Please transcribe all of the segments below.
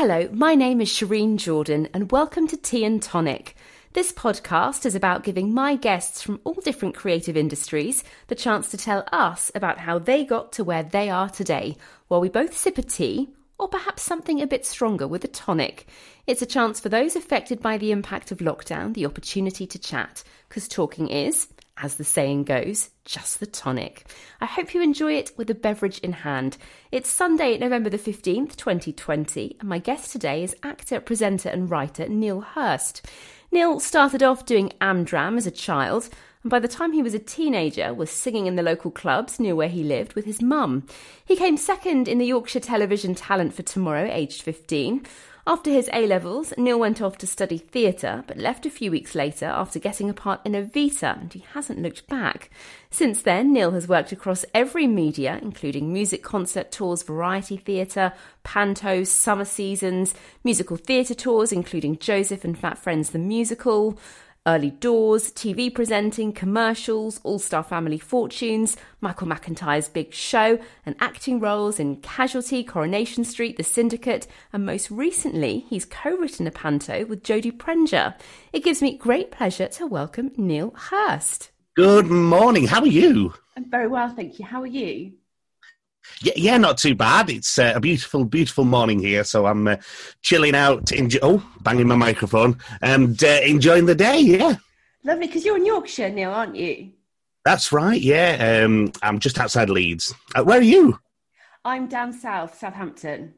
Hello, my name is Shireen Jordan, and welcome to Tea and Tonic. This podcast is about giving my guests from all different creative industries the chance to tell us about how they got to where they are today, while we both sip a tea, or perhaps something a bit stronger with a tonic. It's a chance for those affected by the impact of lockdown the opportunity to chat, because talking is, as the saying goes, just the tonic. I hope you enjoy it with a beverage in hand. It's Sunday, November the 15th, 2020, and my guest today is actor, presenter, and writer Neil Hurst. Neil started off doing Amdram as a child, and by the time he was a teenager was singing in the local clubs near where he lived with his mum. He came second in the Yorkshire Television Talent for Tomorrow, aged 15. After his A levels, Neil went off to study theatre, but left a few weeks later after getting a part in Evita, and he hasn't looked back. Since then, Neil has worked across every media, including music concert tours, variety theatre, pantos, summer seasons, musical theatre tours, including Joseph and Fat Friends the Musical, Early Doors, TV presenting, commercials, All Star Family Fortunes, Michael McIntyre's Big Show, and acting roles in Casualty, Coronation Street, The Syndicate, and most recently, he's co written a panto with Jodie Prenger. It gives me great pleasure to welcome Neil Hurst. Good morning. How are you? I'm very well, thank you. How are you? Yeah, yeah, not too bad. It's uh, a beautiful, beautiful morning here, so I'm uh, chilling out, enjo- oh, banging my microphone, and uh, enjoying the day. Yeah, lovely. Because you're in Yorkshire, Neil, aren't you? That's right. Yeah, um, I'm just outside Leeds. Uh, where are you? I'm down south, Southampton.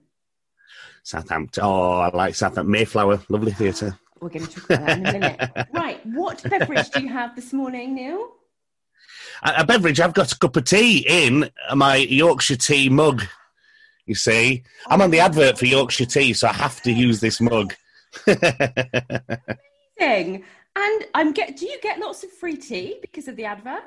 Southampton. Oh, I like Southampton. Mayflower, lovely theatre. We're going to talk about that in a minute. right, what beverage do you have this morning, Neil? A beverage. I've got a cup of tea in my Yorkshire tea mug. You see, I'm on the advert for Yorkshire tea, so I have to use this mug. Amazing. And I'm get. Do you get lots of free tea because of the advert?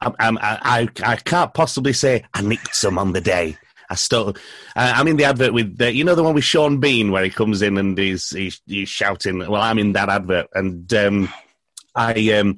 I'm, I'm, I, I can't possibly say I nicked some on the day. I still, I'm in the advert with the, you know the one with Sean Bean where he comes in and he's he's, he's shouting. Well, I'm in that advert, and um, I um,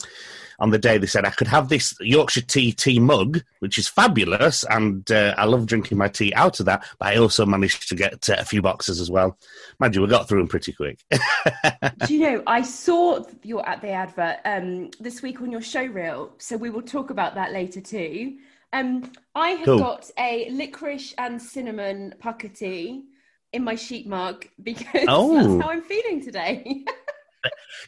on the day they said I could have this Yorkshire tea tea mug, which is fabulous, and uh, I love drinking my tea out of that. But I also managed to get uh, a few boxes as well. Mind you, we got through them pretty quick. Do you know? I saw your at the advert um, this week on your show reel, so we will talk about that later too. Um, I have cool. got a licorice and cinnamon Pukka tea in my sheet mug because oh. that's how I'm feeling today.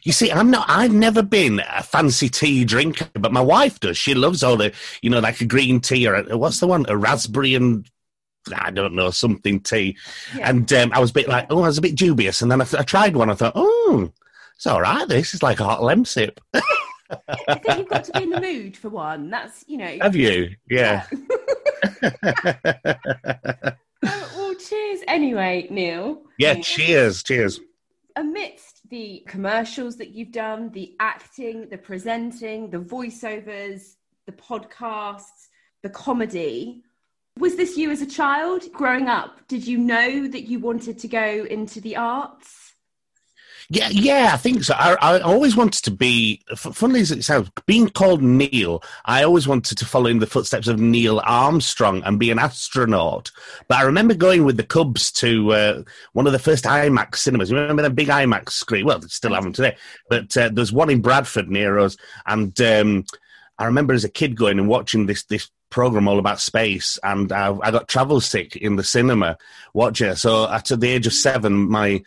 You see, I'm not. I've never been a fancy tea drinker, but my wife does. She loves all the, you know, like a green tea or a, what's the one, a raspberry and I don't know something tea. Yeah. And um, I was a bit like, oh, I was a bit dubious, and then I, I tried one. I thought, oh, it's all right. This is like a hot lemsip. I think you've got to be in the mood for one. That's you know. Have you? Yeah. yeah. oh, well, cheers anyway, Neil. Yeah, cheers, cheers. Amidst the commercials that you've done, the acting, the presenting, the voiceovers, the podcasts, the comedy. Was this you as a child growing up? Did you know that you wanted to go into the arts? Yeah, yeah, I think so. I, I always wanted to be, funnily as it sounds, being called Neil, I always wanted to follow in the footsteps of Neil Armstrong and be an astronaut. But I remember going with the Cubs to uh, one of the first IMAX cinemas. You remember the big IMAX screen? Well, they still have them today. But uh, there's one in Bradford near us. And um, I remember as a kid going and watching this this program all about space, and I, I got travel sick in the cinema watching. So at the age of seven, my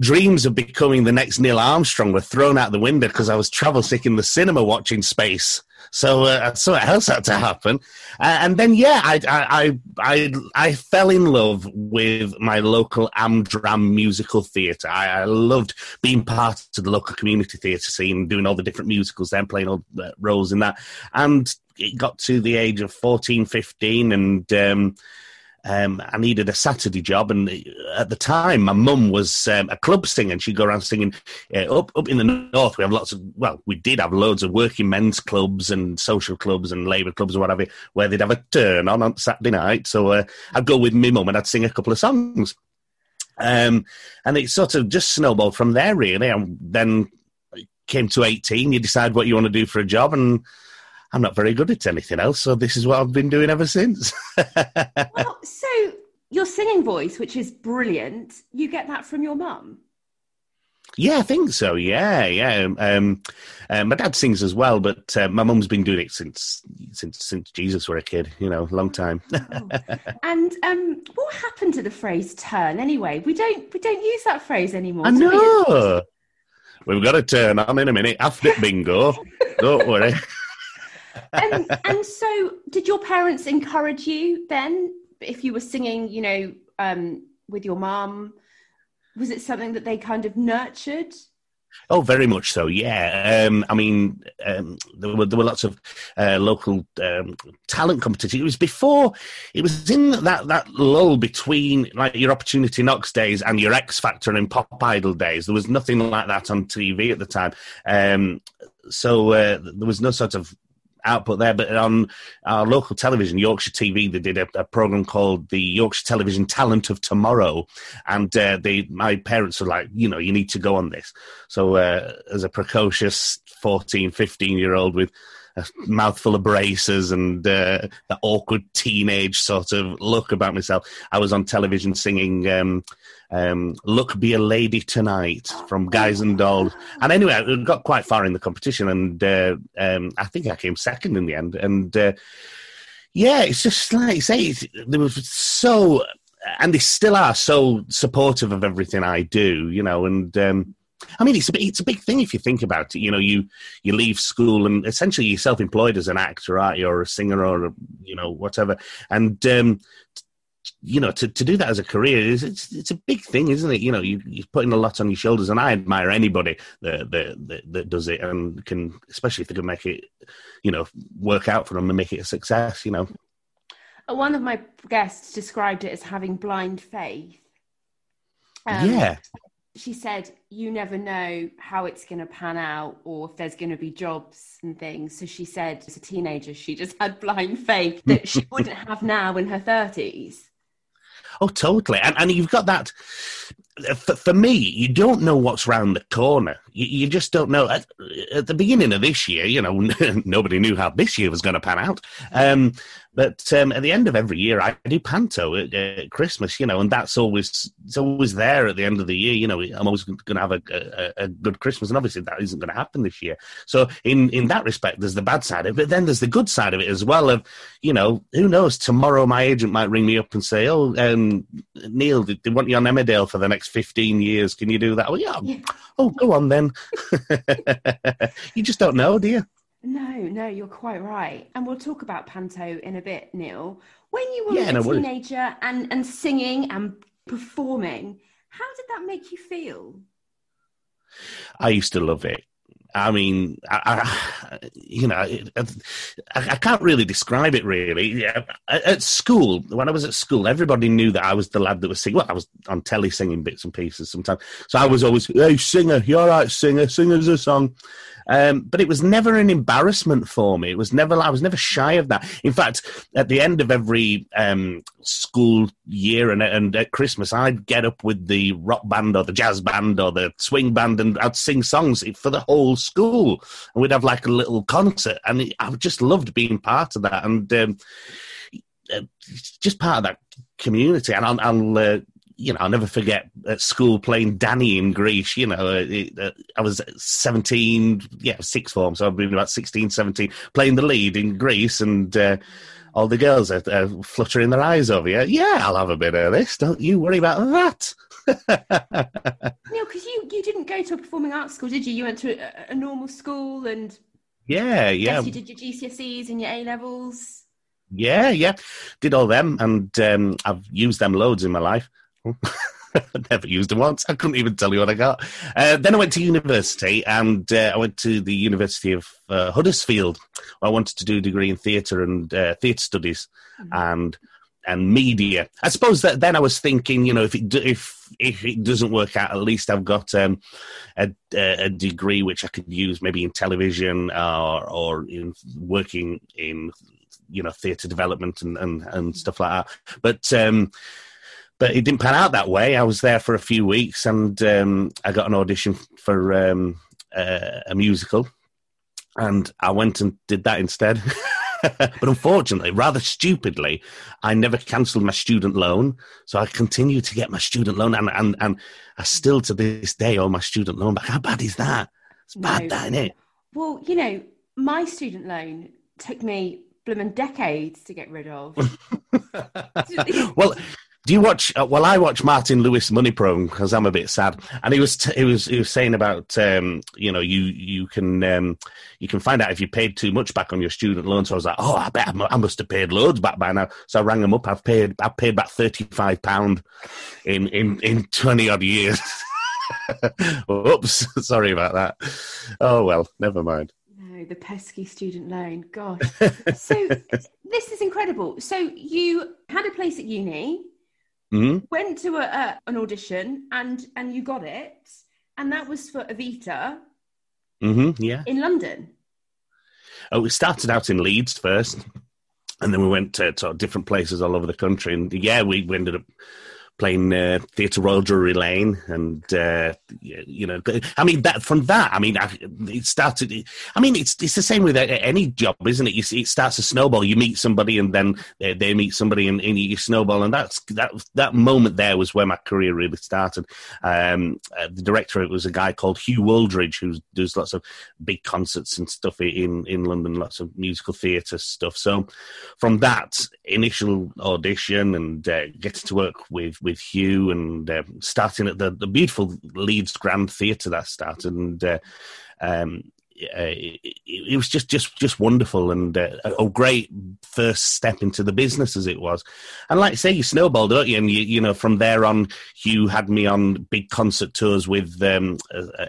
dreams of becoming the next Neil Armstrong were thrown out the window because I was travel sick in the cinema watching space. So uh, something else had to happen, uh, and then yeah, I, I I I fell in love with my local Amdram musical theatre. I, I, loved being part of the local community theatre scene, doing all the different musicals, then playing all the roles in that, and it got to the age of 14, 15, and. Um, um, I needed a Saturday job, and at the time, my mum was um, a club singer, and she'd go around singing uh, up up in the north. We have lots of well, we did have loads of working men's clubs and social clubs and labour clubs or whatever, where they'd have a turn on on Saturday night. So uh, I'd go with my mum and I'd sing a couple of songs, um, and it sort of just snowballed from there. Really, and then came to eighteen. You decide what you want to do for a job, and I'm not very good at anything else, so this is what I've been doing ever since. well, so your singing voice, which is brilliant, you get that from your mum. Yeah, I think so. Yeah, yeah. Um, uh, my dad sings as well, but uh, my mum's been doing it since since since Jesus were a kid. You know, long time. oh. And um, what happened to the phrase "turn"? Anyway, we don't we don't use that phrase anymore. I know. We? We've got to turn on in a minute after bingo. don't worry. And and so, did your parents encourage you then? If you were singing, you know, um, with your mum was it something that they kind of nurtured? Oh, very much so. Yeah. Um, I mean, um, there were there were lots of uh, local um, talent competitions. It was before. It was in that that lull between like your Opportunity Knocks days and your X Factor and Pop Idol days. There was nothing like that on TV at the time. Um, so uh, there was no sort of output there. But on our local television, Yorkshire TV, they did a, a program called the Yorkshire Television Talent of Tomorrow, and uh, they my parents were like, you know, you need to go on this. So uh, as a precocious 14, 15 year old with a mouthful of braces and uh, that awkward teenage sort of look about myself. I was on television singing um, um, "Luck, Be a Lady Tonight" from Guys and Dolls, and anyway, I got quite far in the competition, and uh, um, I think I came second in the end. And uh, yeah, it's just like say, there was so, and they still are so supportive of everything I do, you know, and um, I mean, it's a it's a big thing if you think about it. You know, you you leave school and essentially you're self-employed as an actor, aren't you, or a singer, or a, you know whatever. And um, you know, to, to do that as a career is it's it's a big thing, isn't it? You know, you, you're putting a lot on your shoulders, and I admire anybody that that, that, that does it and can, especially if they can make it, you know, work out for them and make it a success. You know, one of my guests described it as having blind faith. Um, yeah, she said, You never know how it's going to pan out or if there's going to be jobs and things. So she said, as a teenager, she just had blind faith that she wouldn't have now in her 30s. Oh, totally. And, and you've got that. For, for me, you don't know what's round the corner. You, you just don't know. At, at, the beginning of this year, you know, nobody knew how this year was going to pan out. Um, but um, at the end of every year, I do panto at, at, Christmas, you know, and that's always it's always there at the end of the year. You know, I'm always going to have a, a, a, good Christmas, and obviously that isn't going to happen this year. So in in that respect, there's the bad side of it, but then there's the good side of it as well. Of you know, who knows? Tomorrow, my agent might ring me up and say, "Oh, um, Neil, they, they want you on Emmerdale for the next 15 years. Can you do that?" Oh, yeah. yeah. Oh, go on then. you just don't know, do you? No, no, you're quite right. And we'll talk about Panto in a bit, Neil. When you were yeah, a teenager and, and singing and performing, how did that make you feel? I used to love it. I mean, I, I, you know, I, I, can't really describe it. Really, at school, when I was at school, everybody knew that I was the lad that was singing. Well, I was on telly singing bits and pieces sometimes, so I was always, "Hey, singer, you're all right, singer, sing us a song." Um, but it was never an embarrassment for me. It was never. I was never shy of that. In fact, at the end of every um, school year and, and at Christmas, I'd get up with the rock band or the jazz band or the swing band, and I'd sing songs for the whole school, and we'd have like a little concert. And I just loved being part of that, and um, uh, just part of that community. And I'll, I'll uh, you know, I'll never forget at school playing Danny in Grease. You know, it, uh, I was 17, yeah, sixth form, so I've been about 16, 17, playing the lead in Grease, and uh, all the girls are, are, fluttering their eyes over you. Yeah, I'll have a bit of this. Don't you worry about that. no, because you, you didn't go to a performing arts school, did you? You went to a, a normal school and. Yeah, yeah. you did your GCSEs and your A levels. Yeah, yeah. Did all them, and um, I've used them loads in my life. Never used them once. I couldn't even tell you what I got. Uh, then I went to university, and uh, I went to the University of uh, Huddersfield. I wanted to do a degree in theatre and uh, theatre studies, mm-hmm. and and media. I suppose that then I was thinking, you know, if it if if it doesn't work out, at least I've got um, a, a degree which I could use maybe in television or or in working in you know theatre development and, and and stuff like that. But um, but it didn't pan out that way. I was there for a few weeks, and um, I got an audition for um, uh, a musical, and I went and did that instead. but unfortunately, rather stupidly, I never cancelled my student loan. So I continue to get my student loan, and and and I still to this day owe my student loan. But how bad is that? It's bad, no. that, isn't it? Well, you know, my student loan took me blooming decades to get rid of. well, do you watch? Uh, well, I watch Martin Lewis Money Pro because I'm a bit sad, and he was t- he was he was saying about um, you know you you can um, you can find out if you paid too much back on your student loan. So I was like, oh, I bet I must have paid loads back by now. So I rang him up. I've paid I've paid about thirty five pound in in in twenty odd years. Oops, sorry about that. Oh well, never mind. No, the pesky student loan. Gosh. so this is incredible. So you had a place at uni Mm-hmm. Went to a, a, an audition and and you got it, and that was for Evita. Mm-hmm, yeah. In London. Oh, we started out in Leeds first, and then we went to, to different places all over the country. And yeah, we, we ended up playing uh, Theatre Royal Drury Lane, and uh, you know, I mean that from that, I mean, it started. I mean, it's it's the same with any job, isn't it? You see, it starts a snowball. You meet somebody, and then they, they meet somebody, and, and, you snowball, and that's that that moment there was where my career really started. Um, uh, the director was a guy called Hugh Wooldridge, who does lots of big concerts and stuff in in London, lots of musical theatre stuff. So, from that initial audition and uh, getting to work with with Hugh and uh, starting at the, the beautiful Leeds Grand Theatre that started, and uh, um, it, it, was just just just wonderful and uh, a great first step into the business as it was. And like I say, you snowballed, don't you? And you, you know, from there on, Hugh had me on big concert tours with um,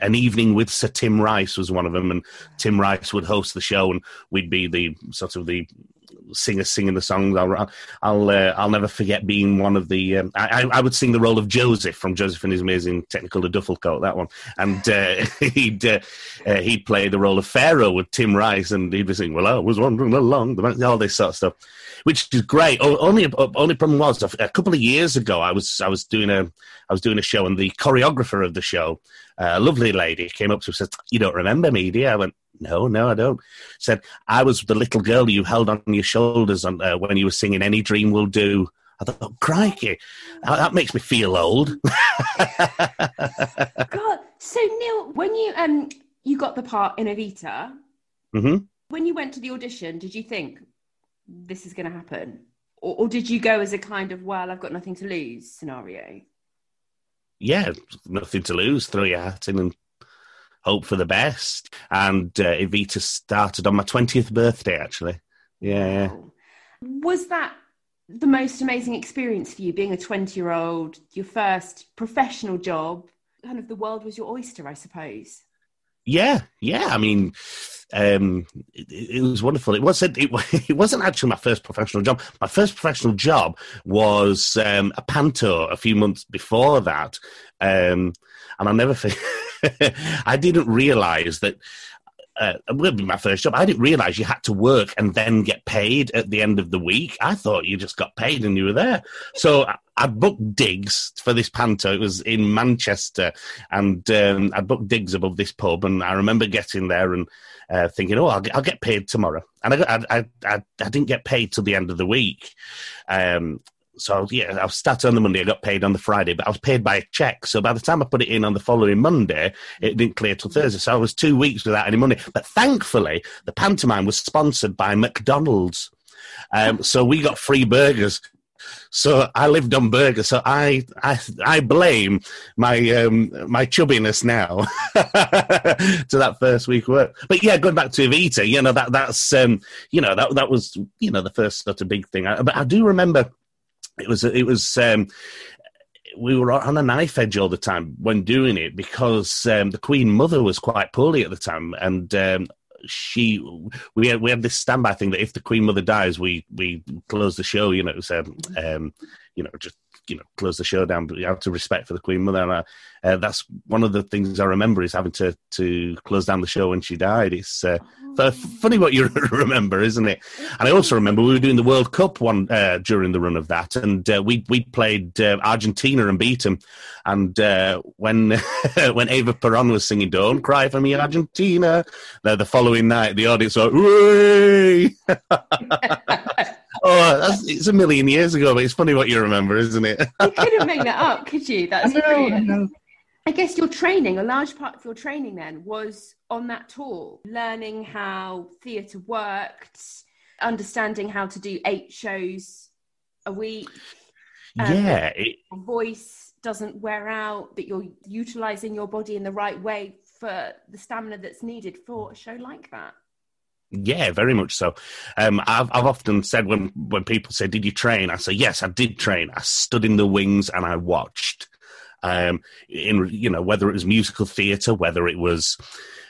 an evening with Sir Tim Rice was one of them, and Tim Rice would host the show, and we'd be the sort of the singers singing the songs. I'll I'll uh, I'll never forget being one of the. Um, I, I would sing the role of Joseph from Joseph and His Amazing Technicolor Duffel Coat. That one, and uh, he'd uh, uh, he'd play the role of Pharaoh with Tim Rice, and he'd be singing, "Well, I was wandering along," all this sort of stuff, which is great. only only problem was a couple of years ago, I was I was doing a I was doing a show, and the choreographer of the show, uh, a lovely lady, came up to me and said, "You don't remember me, do you?" I went, no, no, I don't. Said, I was the little girl you held on your shoulders on, uh, when you were singing Any Dream Will Do. I thought, oh, crikey, that makes me feel old. God. So, Neil, when you um you got the part in Evita, mm-hmm. when you went to the audition, did you think this is going to happen? Or, or did you go as a kind of, well, I've got nothing to lose scenario? Yeah, nothing to lose. Throw your hat in and hope for the best. And uh, Evita started on my 20th birthday, actually. Yeah. Was that the most amazing experience for you, being a 20 year old, your first professional job? Kind of the world was your oyster, I suppose. Yeah, yeah. I mean, um, it, it, was wonderful. It wasn't. It, it, wasn't actually my first professional job. My first professional job was um, a panto a few months before that, um, and I'll never forget. I didn't realize that. Uh, it would be my first job. I didn't realize you had to work and then get paid at the end of the week. I thought you just got paid and you were there. So I, I booked digs for this panto. It was in Manchester, and um, I booked digs above this pub. And I remember getting there and uh, thinking, "Oh, I'll get, I'll get paid tomorrow." And I, I, I, I, didn't get paid till the end of the week. Um, so yeah, I was started on the Monday. I got paid on the Friday, but I was paid by a check. So by the time I put it in on the following Monday, it didn't clear till Thursday. So I was two weeks without any money. But thankfully, the pantomime was sponsored by McDonald's, um, so we got free burgers. So I lived on burgers. So I I, I blame my um, my chubbiness now to that first week work. But yeah, going back to Evita, you know that that's um, you know that that was you know the first sort of big thing. I, but I do remember it was it was um, we were on a knife edge all the time when doing it because um, the Queen Mother was quite poorly at the time, and um, she we had we had this standby thing that if the Queen Mother dies, we we close the show. You know, so um, you know just you know close the show down but out of respect for the Queen Mother. And I, uh, that's one of the things I remember is having to to close down the show when she died. It's uh, So funny what you remember, isn't it? And I also remember we were doing the World Cup one uh, during the run of that, and uh, we we played uh, Argentina and beat them. And uh, when when Eva Peron was singing "Don't Cry for Me, Argentina," the, the following night the audience went, "Hooray!" oh, it's a million years ago, but it's funny what you remember, isn't it? you couldn't make that up, could you? That's I know, brilliant. I know. I guess your training, a large part of your training then was on that tour, learning how theatre worked, understanding how to do eight shows a week. Um, yeah. It... voice doesn't wear out, that you're utilizing your body in the right way for the stamina that's needed for a show like that. Yeah, very much so. Um, I've I've often said when when people say, "Did you train?" I say, "Yes, I did train. I stood in the wings and I watched." Um, in you know whether it was musical theatre, whether it was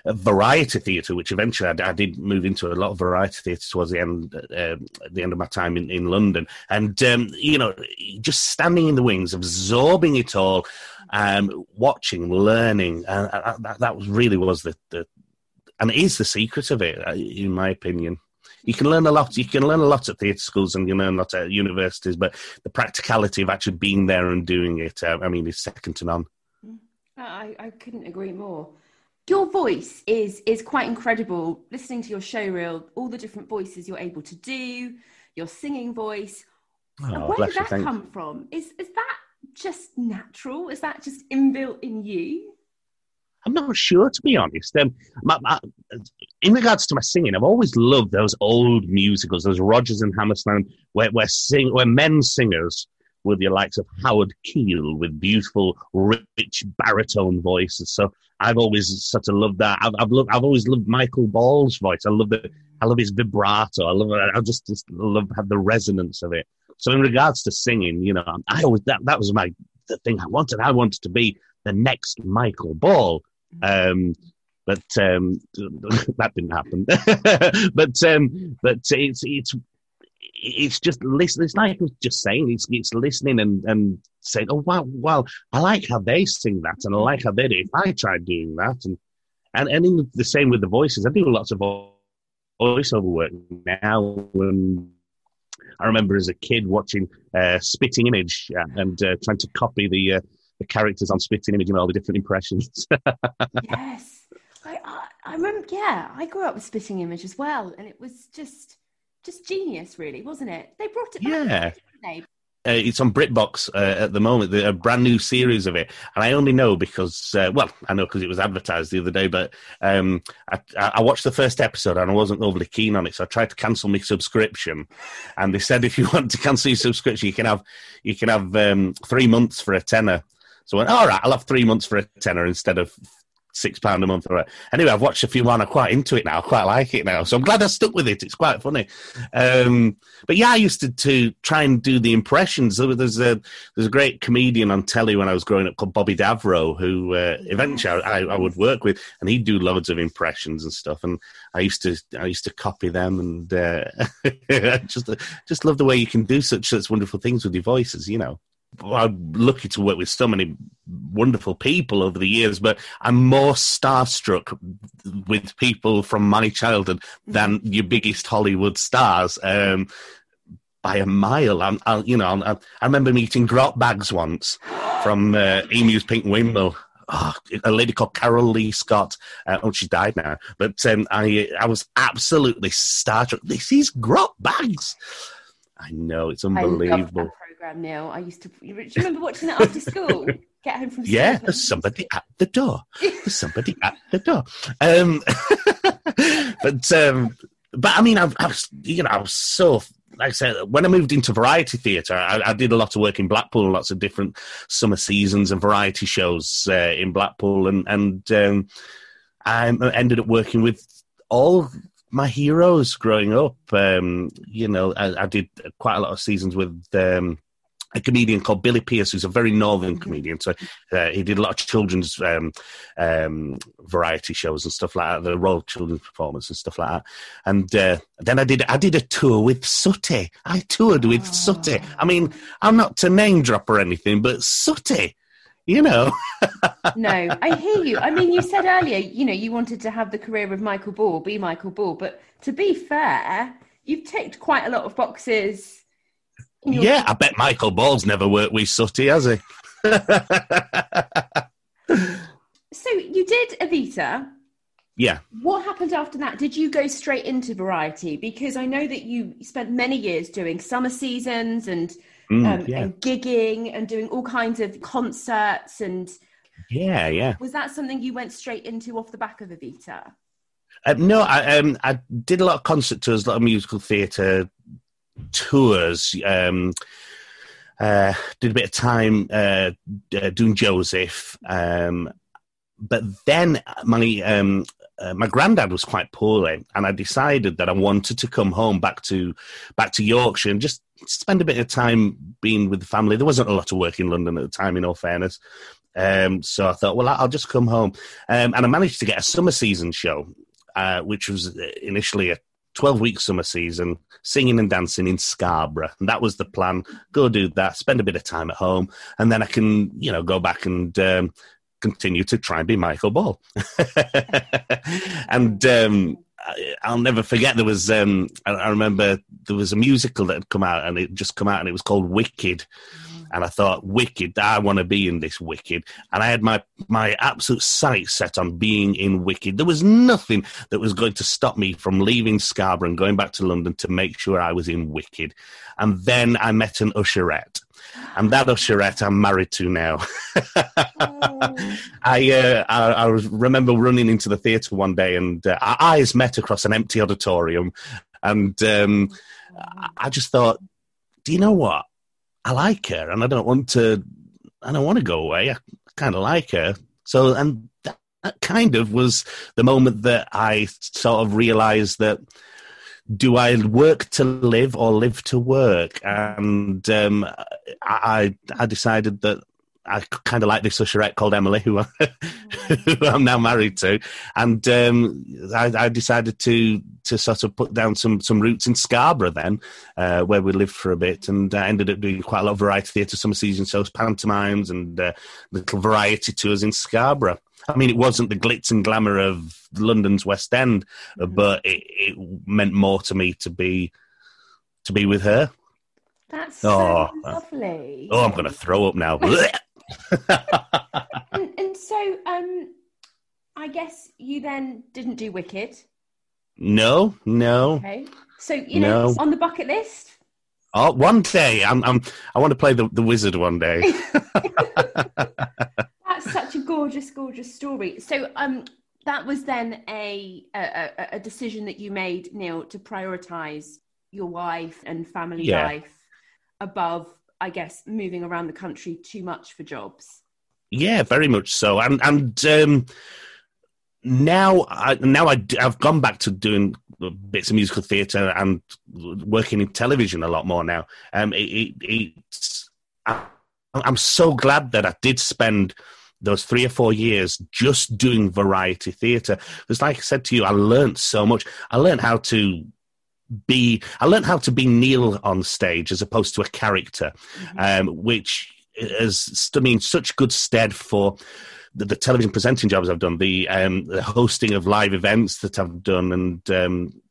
variety theatre, which eventually I, I, did move into a lot of variety theatre towards the end, uh, at the end of my time in, in London, and um, you know, just standing in the wings, absorbing it all, um, watching, learning, uh, that, that was really was the, the and it is the secret of it, uh, in my opinion you can learn a lot. You can learn a lot at theatre schools and you learn a lot at universities, but the practicality of actually being there and doing it, uh, I mean, is second to none. Mm. I, I couldn't agree more. Your voice is is quite incredible. Listening to your show reel, all the different voices you're able to do, your singing voice. Oh, Where did that you, come from? Is is that just natural? Is that just inbuilt in you? I'm not sure, to be honest. Um, my, my, in regards to my singing, I've always loved those old musicals, those Rodgers and Hammerstein, where where, sing, where men singers were the likes of Howard Keel with beautiful, rich baritone voices. So I've always sort of loved that. I've, I've, loved, I've always loved Michael Ball's voice. I love the, I love his vibrato. I love, I just, just love have the resonance of it. So in regards to singing, you know, I always that that was my the thing I wanted. I wanted to be the next Michael Ball. Um, but um, that didn't happen. but um, but it's it's it's just listen. It's like I was just saying. It's it's listening and and saying, oh wow, wow, I like how they sing that, and I like how they do. If I tried doing that, and and and in the same with the voices, I do lots of voiceover work now. And I remember as a kid watching uh, Spitting Image uh, and uh, trying to copy the uh, the characters on Spitting Image and all the different impressions. yes, I, I, I remember. Yeah, I grew up with Spitting Image as well, and it was just just genius, really, wasn't it? They brought it back. Yeah. Uh, it's on BritBox uh, at the moment, the, a brand new series of it. And I only know because, uh, well, I know because it was advertised the other day, but um, I, I, watched the first episode and I wasn't overly keen on it. So I tried to cancel my subscription. And they said if you want to cancel your subscription, you can have, you can have um, three months for a tenner. So I went, all right, I'll have three months for a tenner instead of six pound a month. Or anyway, I've watched a few more. and I'm quite into it now. I quite like it now. So I'm glad I stuck with it. It's quite funny. Um, but yeah, I used to, to try and do the impressions. There's a there's a great comedian on telly when I was growing up called Bobby Davro, who uh, eventually I, I, would work with, and he'd do loads of impressions and stuff. And I used to I used to copy them, and uh, just just love the way you can do such such wonderful things with your voices. You know. I'm lucky to work with so many wonderful people over the years, but I'm more starstruck with people from my childhood than your biggest Hollywood stars. Um, by a mile. I'm, I, you know, I, I remember meeting Grot Bags once from uh, Emu's Pink Windmill. Oh, a lady called Carol Lee Scott. Uh, oh, she died now. But um, I, I was absolutely starstruck. This is Grot Bags. I know it's unbelievable program, Neil. I used to. Do you remember watching it after school? Get home from school. Yeah, there's somebody at the door. There's somebody at the door. Um, but um, but I mean, I, I was you know I was so like I said, when I moved into variety theatre, I, I, did a lot of work in Blackpool, lots of different summer seasons and variety shows uh, in Blackpool, and and um, I ended up working with all my heroes growing up. Um, you know, I, I, did quite a lot of seasons with um, a comedian called Billy Pearce, who's a very northern mm-hmm. comedian. So uh, he did a lot of children's um, um, variety shows and stuff like that, the Royal Children's Performance and stuff like that. And uh, then I did I did a tour with Sooty. I toured with oh. Sooty. I mean, I'm not to name drop or anything, but Sooty you know. no, I hear you. I mean, you said earlier, you know, you wanted to have the career of Michael Ball, be Michael Ball, but to be fair, you've ticked quite a lot of boxes. Yeah, I bet Michael Ball's never worked with Sooty, has he? so you did Evita. Yeah. What happened after that? Did you go straight into variety? Because I know that you spent many years doing summer seasons and mm, um, yeah. and gigging and doing all kinds of concerts and yeah, yeah. Was that something you went straight into off the back of Evita? Uh, no, I um, I did a lot of concert tours, a lot of musical theatre tours. Um, uh, did a bit of time uh, uh, doing Joseph, um, but then my um, uh, my granddad was quite poorly, and I decided that I wanted to come home back to back to Yorkshire and just spend a bit of time being with the family. There wasn't a lot of work in London at the time, in all fairness. Um, so I thought, well, I'll just come home, um, and I managed to get a summer season show, uh, which was initially a 12 week summer season, singing and dancing in Scarborough. And that was the plan. Go do that, spend a bit of time at home, and then I can, you know, go back and um, continue to try and be Michael Ball. and um, I'll never forget there was um, I, remember there was a musical that had come out and it just come out and it was called Wicked. And I thought, Wicked, I want to be in this Wicked. And I had my, my absolute sight set on being in Wicked. There was nothing that was going to stop me from leaving Scarborough and going back to London to make sure I was in Wicked. And then I met an usherette and that usherette I'm married to now. oh. I, uh, I, I remember running into the theatre one day, and uh, our eyes met across an empty auditorium, and um, I just thought, do you know what? I like her, and I don't want to. I don't want to go away. I kind of like her. So, and that, that kind of was the moment that I sort of realised that do I work to live or live to work? And um, I, I decided that I kind of like this usherette called Emily, who, I, who I'm now married to, and um, I, I, decided to to sort of put down some some roots in Scarborough then, uh, where we lived for a bit, and I ended up doing quite a lot of variety theatre, summer season shows, pantomimes, and uh, little variety tours in Scarborough. I mean, it wasn't the glitz and glamour of London's West End, mm-hmm. but it, it, meant more to me to be to be with her. That's so oh, lovely. Oh, I'm going to throw up now. and, and, so, um, I guess you then didn't do Wicked. No, no. Okay. So you know, no. on the bucket list. Oh, one day I'm, I'm I want to play the, the wizard one day. That's such a gorgeous, gorgeous story. So, um, that was then a, a, a decision that you made, Neil, to prioritize your wife and family yeah. life above, I guess, moving around the country too much for jobs. Yeah, very much so. And and um, now, I, now I, I've gone back to doing bits of musical theatre and working in television a lot more now. Um, it, it, it's I, I'm so glad that I did spend those three or four years just doing variety theatre. Because, like I said to you, I learned so much. I learned how to be, I learned how to be Neil on stage as opposed to a character, mm-hmm. um, which has stood me in such good stead for. The, the television presenting jobs I've done, the, um, the hosting of live events that I've done, and um,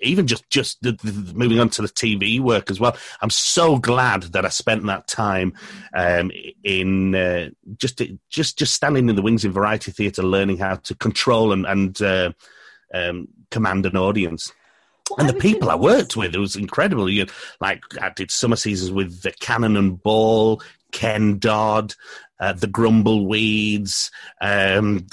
even just just the, the, moving on to the TV work as well. I'm so glad that I spent that time um, in uh, just just just standing in the wings in variety theatre, learning how to control and and uh, um, command an audience. Well, and the people I worked with, it was incredible. You like I did summer seasons with the Cannon and Ball, Ken Dodd, uh, the Grumbleweeds, um,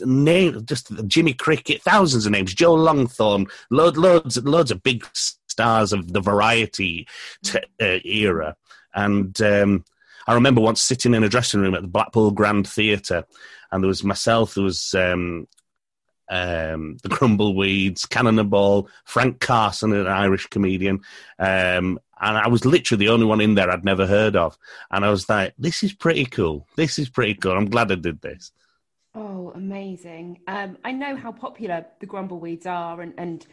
name just Jimmy Cricket, thousands of names, Joe Longthorne, load, loads, loads of big stars of the variety t- uh, era, and um, I remember once sitting in a dressing room at the Blackpool Grand Theatre, and there was myself, there was um, um, the Grumbleweeds, Cannonball, Frank Carson, an Irish comedian, um, and I was literally the only one in there I'd never heard of, and I was like, "This is pretty cool. This is pretty cool. I'm glad I did this." Oh, amazing! Um, I know how popular the Grumbleweeds are, and and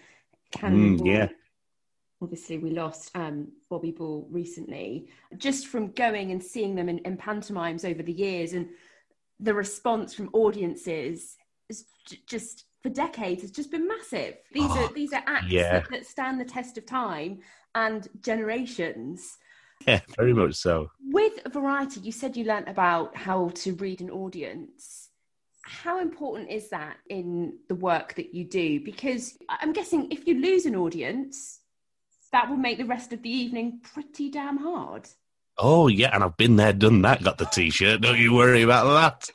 Cannonball. Mm, yeah. obviously we lost um, Bobby Ball recently, just from going and seeing them in, in, pantomimes over the years and the response from audiences is j- just for decades has just been massive. These oh, are these are acts yeah. that, that stand the test of time and generations. Yeah, very much so. With variety, you said you learnt about how to read an audience. How important is that in the work that you do? Because I'm guessing if you lose an audience, that will make the rest of the evening pretty damn hard. Oh yeah, and I've been there, done that. Got the t-shirt. Don't you worry about that.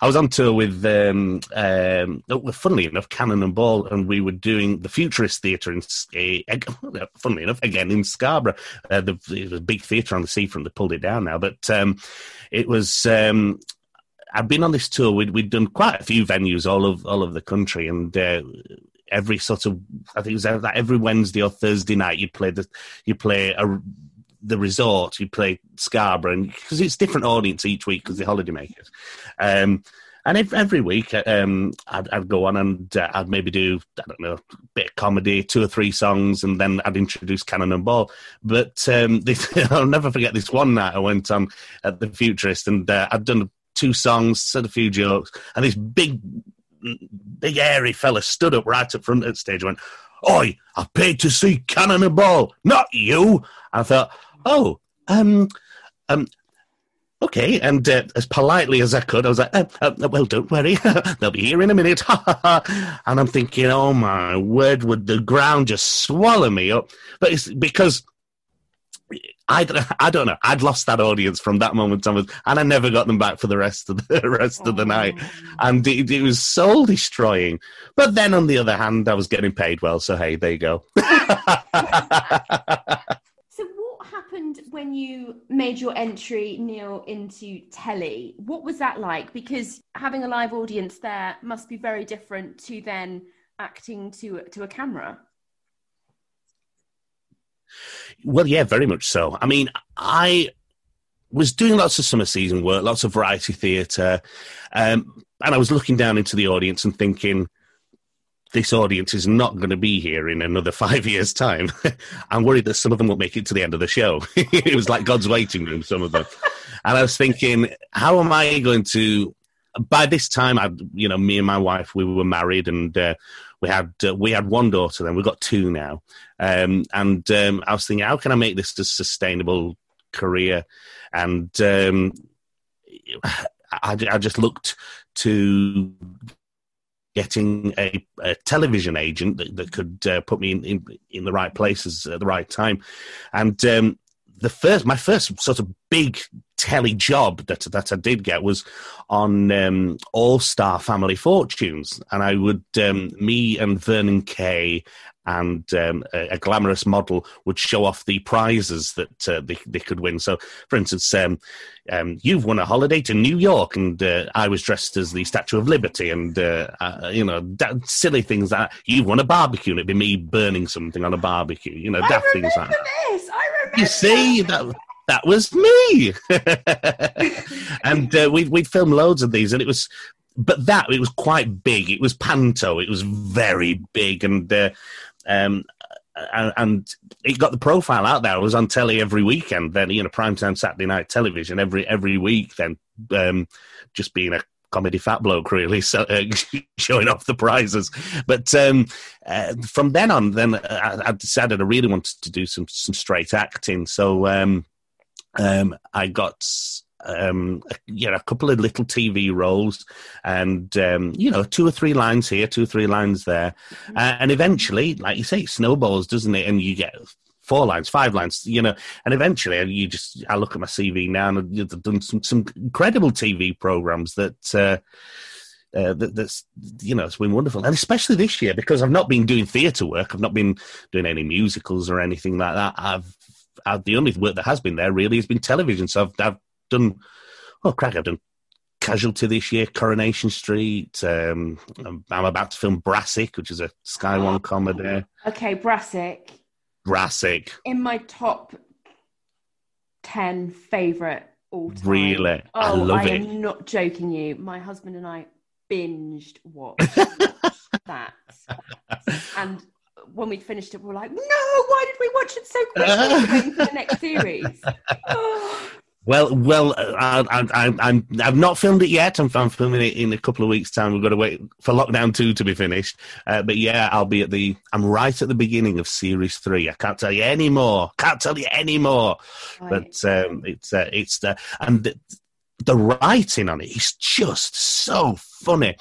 I was on tour with, um, um, oh, funnily enough, Cannon and Ball, and we were doing the Futurist Theatre in, uh, funnily enough, again in Scarborough. Uh, the, it was a big theatre on the seafront. They pulled it down now, but um, it was. Um, I've been on this tour. We'd, we'd done quite a few venues all of all of the country, and uh, every sort of I think it was every Wednesday or Thursday night you play the you play a the resort you play Scarborough because it's different audience each week because the holidaymakers. Um, and if, every week, um, I'd, I'd, go on and uh, I'd maybe do, I don't know, a bit of comedy, two or three songs, and then I'd introduce Cannon and Ball. But um, this, I'll never forget this one night I went on at the Futurist and uh, I'd done two songs, said a few jokes, and this big big airy fella stood up right up front of the stage and went, Oi, I paid to see Cannon and Ball, not you. I thought, oh, um, um, okay. And uh, as politely as I could, I was like, uh, uh, well, don't worry, they'll be here in a minute. and I'm thinking, oh my word, would the ground just swallow me up? But it's because I, I don't know. I'd lost that audience from that moment onwards, and I never got them back for the rest of the rest oh. of the night, and it, it, was soul destroying. But then, on the other hand, I was getting paid well, so hey, there you go. What happened when you made your entry, Neil, into telly? What was that like? Because having a live audience there must be very different to then acting to to a camera. Well, yeah, very much so. I mean, I was doing lots of summer season work, lots of variety theatre, um, and I was looking down into the audience and thinking, this audience is not going to be here in another five years' time. I'm worried that some of them won't make it to the end of the show. it was like God's waiting room, some of them. and I was thinking, how am I going to? By this time, I, you know, me and my wife, we were married, and uh, we had uh, we had one daughter. Then we've got two now, um, and um, I was thinking, how can I make this a sustainable career? And um, I, I, just looked to getting a, a television agent that, that could uh, put me in, in, in, the right places at the right time. And um, the first, my first sort of big telly job that that I did get was on um, All Star Family Fortunes, and I would um, me and Vernon Kay and um, a, a, glamorous model would show off the prizes that uh, they, they could win. So, for instance, um, um, you've won a holiday to New York, and uh, I was dressed as the Statue of Liberty, and uh, uh you know, that, silly things that you've won a barbecue, and it'd be me burning something on a barbecue. You know, daft things like that. This. I remember. You see that that was me. and uh, we'd, we'd film loads of these, and it was, but that, it was quite big. It was panto, it was very big. And, uh, um, and it got the profile out there. I was on telly every weekend. Then you know, primetime Saturday night television every every week. Then um, just being a comedy fat bloke, really, so, uh, showing off the prizes. But um, uh, from then on, then I, I, decided I really wanted to do some some straight acting. So um, um, I got um, you know, a couple of little TV roles, and um, you know, two or three lines here, two or three lines there, mm-hmm. uh, and eventually, like you say, it snowballs, doesn't it? And you get four lines, five lines, you know, and eventually, you just I look at my CV now, and I've done some some incredible TV programs that. Uh, uh, that, that's you know it's been wonderful, and especially this year because I've not been doing theatre work. I've not been doing any musicals or anything like that. I've uh, the only work that has been there really has been television. So I've, I've done, oh, crack, I've done Casualty this year, Coronation Street. Um, I'm about to film Brassic, which is a Sky One comedy. Okay, Brassic. Brassic. In my top 10 favourite all time. Really? Oh, I love I it. am not joking you. My husband and I binged watched that. And when we'd finished it, we were like, no, why did we watch it so quickly for the next series? Oh. Well, well, I, I, I'm, I've not filmed it yet. I'm, I'm, filming it in a couple of weeks' time. We've got to wait for lockdown two to be finished. Uh, but yeah, I'll be at the. I'm right at the beginning of series three. I can't tell you any more. Can't tell you any more. Right. But um, it's uh, it's the and the, writing on it is just so funny.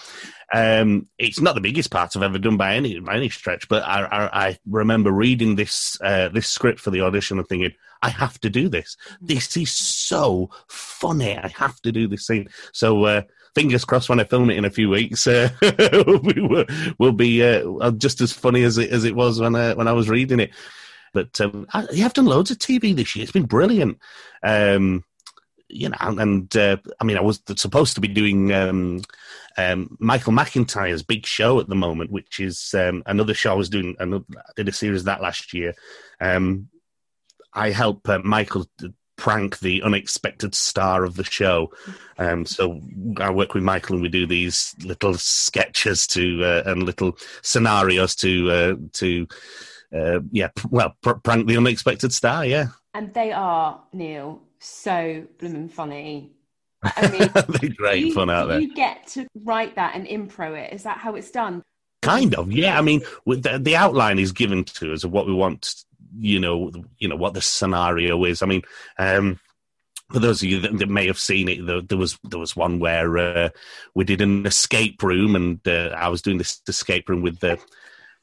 Um, it's not the biggest part I've ever done by any by any stretch, but I, I, I remember reading this uh, this script for the audition and thinking, I have to do this. This is so funny. I have to do this scene. So uh, fingers crossed when I film it in a few weeks, uh, we will, will be uh, just as funny as it as it was when I, when I was reading it. But um, I, you have done loads of TV this year. It's been brilliant. Um, you know, and uh, I mean, I was supposed to be doing um, um, Michael McIntyre's big show at the moment, which is um, another show I was doing. Another, I did a series that last year. Um, I help uh, Michael prank the unexpected star of the show. Um, so I work with Michael and we do these little sketches to uh, and little scenarios to uh, to uh, yeah, well, pr- prank the unexpected star. Yeah, and they are Neil so blooming funny. I mean, They're great you, fun out there. You get to write that and impro it. Is that how it's done? Kind of, yeah. I mean, the, the outline is given to us of what we want. You know, you know what the scenario is. I mean, um, for those of you that, that, may have seen it, there, there, was there was one where uh, we did an escape room, and uh, I was doing this escape room with the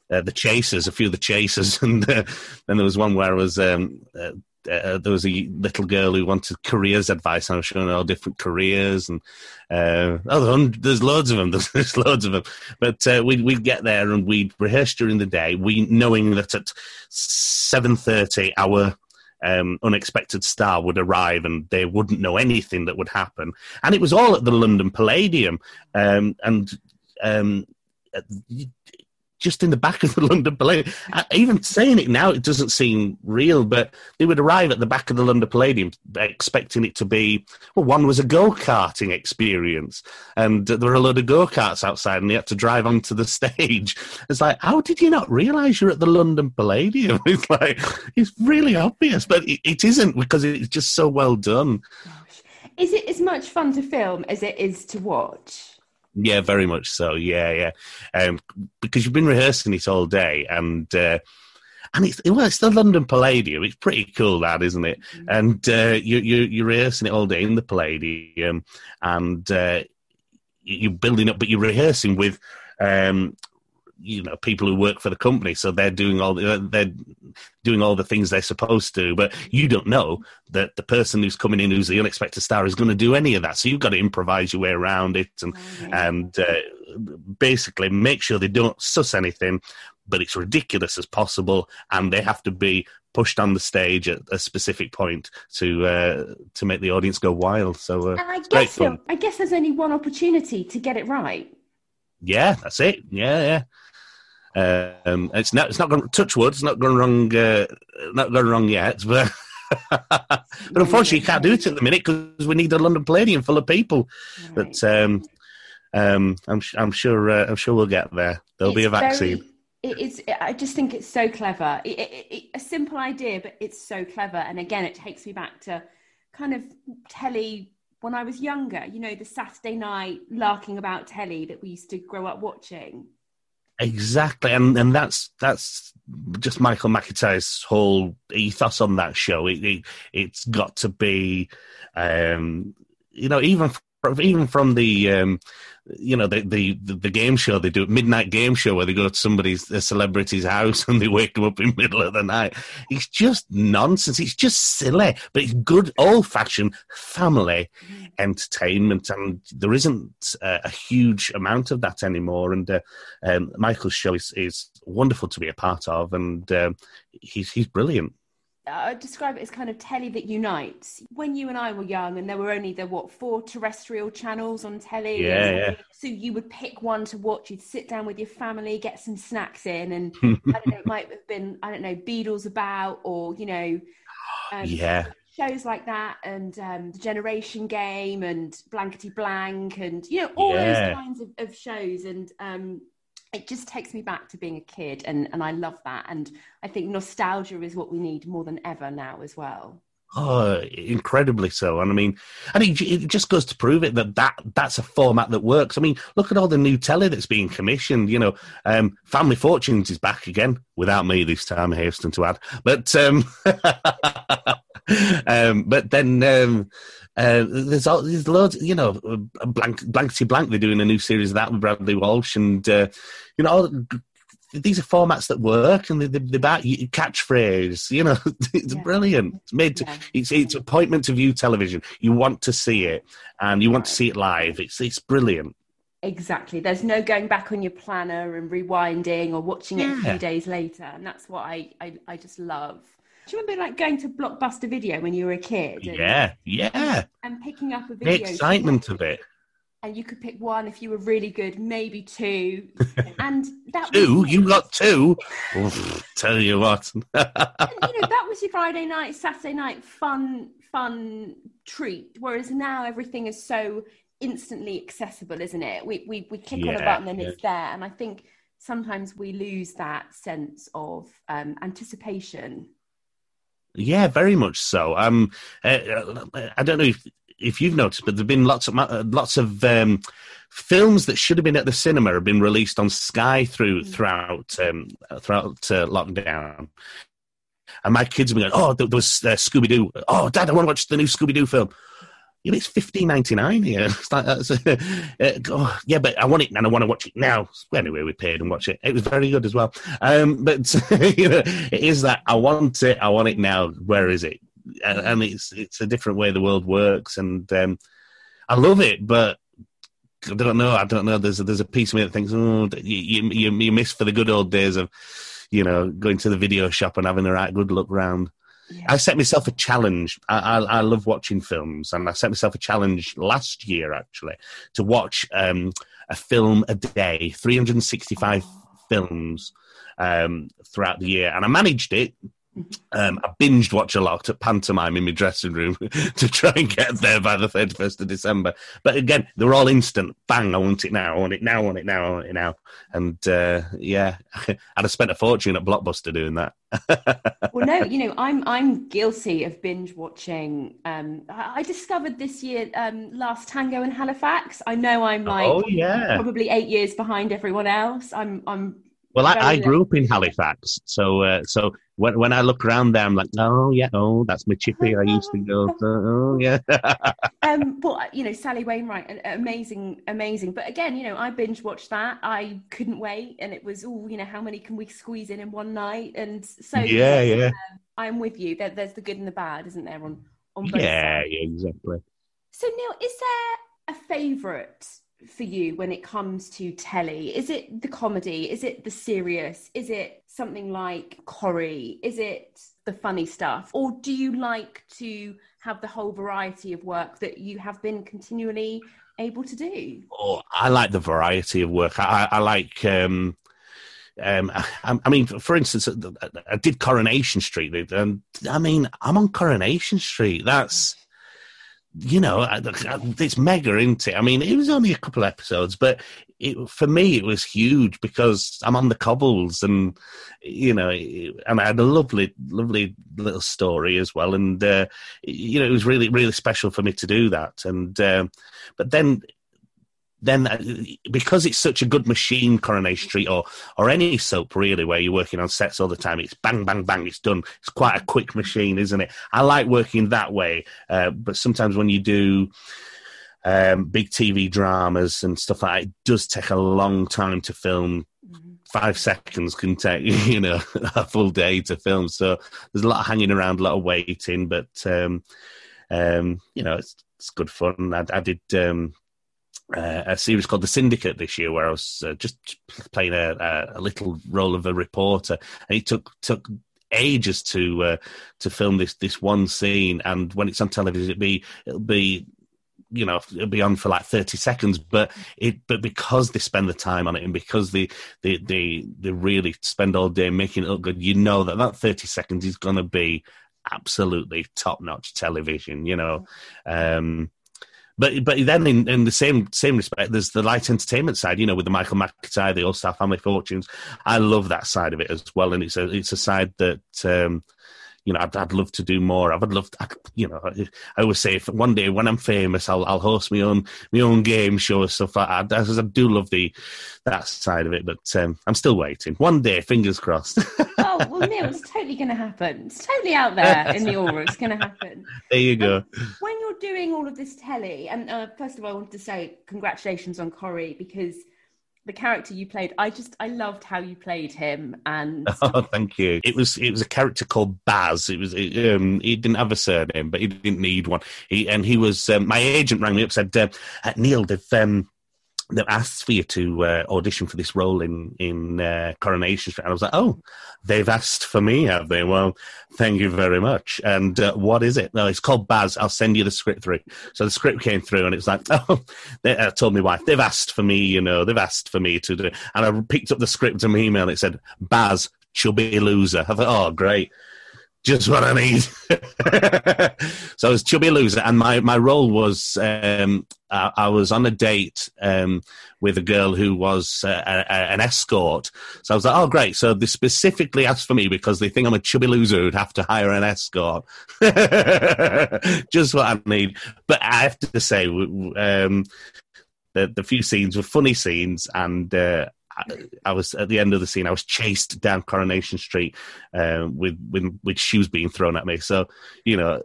uh, the chasers, a few of the chasers, and uh, then there was one where I was um, uh, uh, there was a little girl who wanted careers advice. I was showing her all different careers, and uh, oh, there's loads of them. There's loads of them. But uh, we'd we'd get there and we'd rehearse during the day, we knowing that at seven thirty our um, unexpected star would arrive and they wouldn't know anything that would happen. And it was all at the London Palladium, um, and um, just in the back of the London Palladium. Uh, even saying it now, it doesn't seem real, but they would arrive at the back of the London Palladium expecting it to be, well, one was a go karting experience, and there were a load of go karts outside, and they had to drive onto the stage. It's like, how did you not realise you're at the London Palladium? It's like, it's really obvious, but it, it isn't because it's just so well done. Is it as much fun to film as it is to watch? Yeah, very much so. Yeah, yeah. Um, because you've been rehearsing it all day, and uh, and it's well, it's the London Palladium. It's pretty cool, that isn't it? Mm-hmm. And uh, you you you're rehearsing it all day in the Palladium, and uh, you're building up, but you're rehearsing with um, you know people who work for the company so they're doing all the, they're doing all the things they're supposed to but you don't know that the person who's coming in who's the unexpected star is going to do any of that so you've got to improvise your way around it and mm-hmm. and uh, basically make sure they don't suss anything but it's ridiculous as possible and they have to be pushed on the stage at a specific point to uh, to make the audience go wild so uh, and I guess I guess there's only one opportunity to get it right yeah, that's it. Yeah, yeah. Um, it's not it's not going to touch wood. It's not going wrong. Uh, not going wrong yet, but. but unfortunately, you can't do it at the minute because we need a London Palladium full of people. Right. But um, um, I'm I'm sure uh, I'm sure we'll get there. There'll it's be a vaccine. Very, it is. I just think it's so clever. It, it, it, a simple idea, but it's so clever. And again, it takes me back to kind of telly when I was younger. You know, the Saturday night larking about telly that we used to grow up watching. Exactly, and and that's that's just Michael McIntyre's whole ethos on that show. It, it has got to be, um, you know, even even from the um, you know the, the the game show they do midnight game show where they go to somebody's a celebrity's house and they wake them up in the middle of the night. It's just nonsense. It's just silly but it's good old fashioned family mm. entertainment and there isn't uh, a huge amount of that anymore and uh, um, michael's show is, is wonderful to be a part of and um, he's he's brilliant I describe it as kind of telly that unites. When you and I were young, and there were only the what four terrestrial channels on telly. Yeah, yeah. So you would pick one to watch. You'd sit down with your family, get some snacks in, and I don't know. It might have been I don't know Beadle's About, or you know, um, yeah, shows like that, and um, the Generation Game, and Blankety Blank, and you know all yeah. those kinds of, of shows. And um, it just takes me back to being a kid and, and I love that. And I think nostalgia is what we need more than ever now as well. Oh, incredibly so. And I mean, and it, it, just goes to prove it that, that that's a format that works. I mean, look at all the new telly that's being commissioned. You know, um, Family Fortunes is back again without me this time, I hasten to add. But, um, um, but then, um, uh, there's all, there's loads, you know, blank blankety blank. They're doing a new series of that with Bradley Walsh, and uh, you know, these are formats that work, and they're, they're about catchphrase. You know, it's yeah. brilliant. It's made. To, yeah. It's it's appointment to view television. You want to see it, and you want right. to see it live. It's it's brilliant. Exactly. There's no going back on your planner and rewinding or watching it a few days later, and that's what I I, I just love. Do you remember like going to Blockbuster Video when you were a kid? And, yeah, yeah. And picking up a video. The excitement of it. And you could pick one if you were really good, maybe two. And that two, you got two. tell you what. and, you know that was your Friday night, Saturday night fun, fun treat. Whereas now everything is so instantly accessible, isn't it? We we we click yeah, on a button and yeah. it's there. And I think sometimes we lose that sense of um, anticipation yeah, very much so. Um, uh, I don't know if if you've noticed, but there've been lots of uh, lots of um, films that should have been at the cinema have been released on Sky through mm. throughout um, throughout uh, lockdown. And my kids have been going, "Oh, there was uh, Scooby Doo. Oh, Dad, I want to watch the new Scooby Doo film." You know, it's fifteen ninety nine here. It's like that's, uh, oh, yeah, but I want it and I want to watch it now. Anyway, we paid and watch it. It was very good as well. Um, but you know, it is that I want it. I want it now. Where is it? And, and it's it's a different way the world works, and um, I love it. But I don't know. I don't know. There's a, there's a piece of me that thinks, oh, you, you you miss for the good old days of, you know, going to the video shop and having a right good look round. Yeah. I set myself a challenge. I, I, I, love watching films, and I set myself a challenge last year actually to watch um, a film a day, 365 oh. films um, throughout the year, and I managed it um, I binged watch a lot at pantomime in my dressing room to try and get there by the 31st of December. But again, they were all instant. Bang, I want it now, I want it now, I want it now, I want it now. And uh, yeah, I'd have spent a fortune at Blockbuster doing that. well, no, you know, I'm I'm guilty of binge watching. Um, I discovered this year um, Last Tango in Halifax. I know I'm like oh, yeah. probably eight years behind everyone else. I'm I'm well, I, I, grew up in Halifax, so uh, so when when I look around there, I'm like, oh yeah, oh that's my chippy. I used to go, to, oh yeah. um, but you know, Sally Wainwright, amazing, amazing. But again, you know, I binge watched that. I couldn't wait, and it was, oh, you know, how many can we squeeze in in one night? And so yeah, yeah. Um, I'm with you. There, there's the good and the bad, isn't there? On on both yeah, sides. yeah, exactly. So Neil, is there a favourite? For you when it comes to telly? Is it the comedy? Is it the serious? Is it something like Corrie? Is it the funny stuff? Or do you like to have the whole variety of work that you have been continually able to do? Oh, I like the variety of work. I, I like. Um, um, I, I, mean, for instance, I did Coronation Street, and I mean, I'm on Coronation Street. That's you know, it's mega, isn't it? I mean, it was only a couple episodes, but it, for me, it was huge because I'm on the cobbles, and you know, and I had a lovely, lovely little story as well, and uh, you know, it was really, really special for me to do that. And uh, but then then uh, because it's such a good machine, Coronation Street or or any soap really, where you're working on sets all the time, it's bang bang bang, it's done. It's quite a quick machine, isn't it? I like working that way, uh, but sometimes when you do um, big TV dramas and stuff like that, it does take a long time to film. Mm-hmm. Five seconds can take you know a full day to film, so there's a lot of hanging around, a lot of waiting, but um, um, you know it's it's good fun. I, I did um, uh, a series called The Syndicate this year, where I was uh, just playing a, a, little role of a reporter, and it took took ages to uh, to film this this one scene. And when it's on television, it'll be it'll be you know it'll be on for like 30 seconds. But it but because they spend the time on it and because they they they, they really spend all day making it look good you know that that 30 seconds is going to be absolutely top notch television you know? Um but but then in, in the same same respect, there's the light entertainment side. You know, with the Michael McIntyre, the All Star Family Fortunes. I love that side of it as well, and it's a it's a side that. Um, you know, I'd, I'd love to do more. I would love, to, you know, I always say if one day when I'm famous, I'll, I'll host my own, my own game show and stuff like that. I, I do love the, that side of it, but um, I'm still waiting. One day, fingers crossed. oh, well, Neil, it's totally going to happen. It's totally out there in the aura. It's going to happen. There you go. Um, when doing all of this telly, and uh, first of all, I wanted to say congratulations on Corrie because – the character you played i just i loved how you played him and oh thank you. It was it was a character called baz. It was um he didn't have a surname but he didn't need one. He and he was um, my agent rang me up said uh, neil they've um they asked for you to uh, audition for this role in in uh, Coronation Street, and I was like, "Oh, they've asked for me, have they? Well, thank you very much." And uh, what is it? No, it's called Baz. I'll send you the script through. So the script came through, and it's like, "Oh," they, I told my wife, "They've asked for me, you know, they've asked for me to do." And I picked up the script in my email. And it said, "Baz, chubby loser." I thought, "Oh, great." Just what I need. so I was chubby loser, and my, my role was um, I, I, was on a date um, with a girl who was uh, a, a, an escort. So I was like, oh great! So they specifically asked for me because they think I'm a chubby loser who'd have to hire an escort. just what I need. But I have to say, um, the the few scenes were funny scenes, and uh, I, was at the end of the scene. I was chased down Coronation Street uh, with, with with shoes being thrown at me. So you know,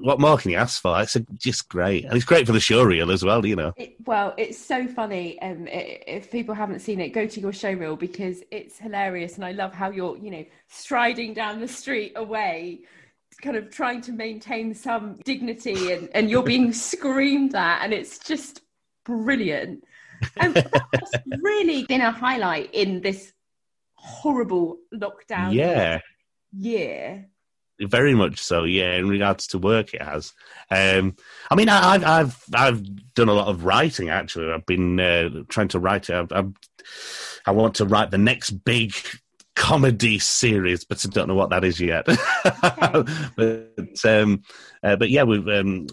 what more can you ask for? It's a, just great, and it's great for the show reel as well. You know. It, well, it's so funny. Um, it, if people haven't seen it, go to your show reel because it's hilarious, and I love how you're you know striding down the street away kind of trying to maintain some dignity and, and you're being screamed at and it's just brilliant and that's really been a highlight in this horrible lockdown yeah. year. Very much so, yeah. In regards to work, it has. Um, I mean, I, have I've I've done a lot of writing. Actually, I've been uh, trying to write. I've, I've, I want to write the next big comedy series, but I don't know what that is yet. Okay. but um, uh, but yeah, we've um,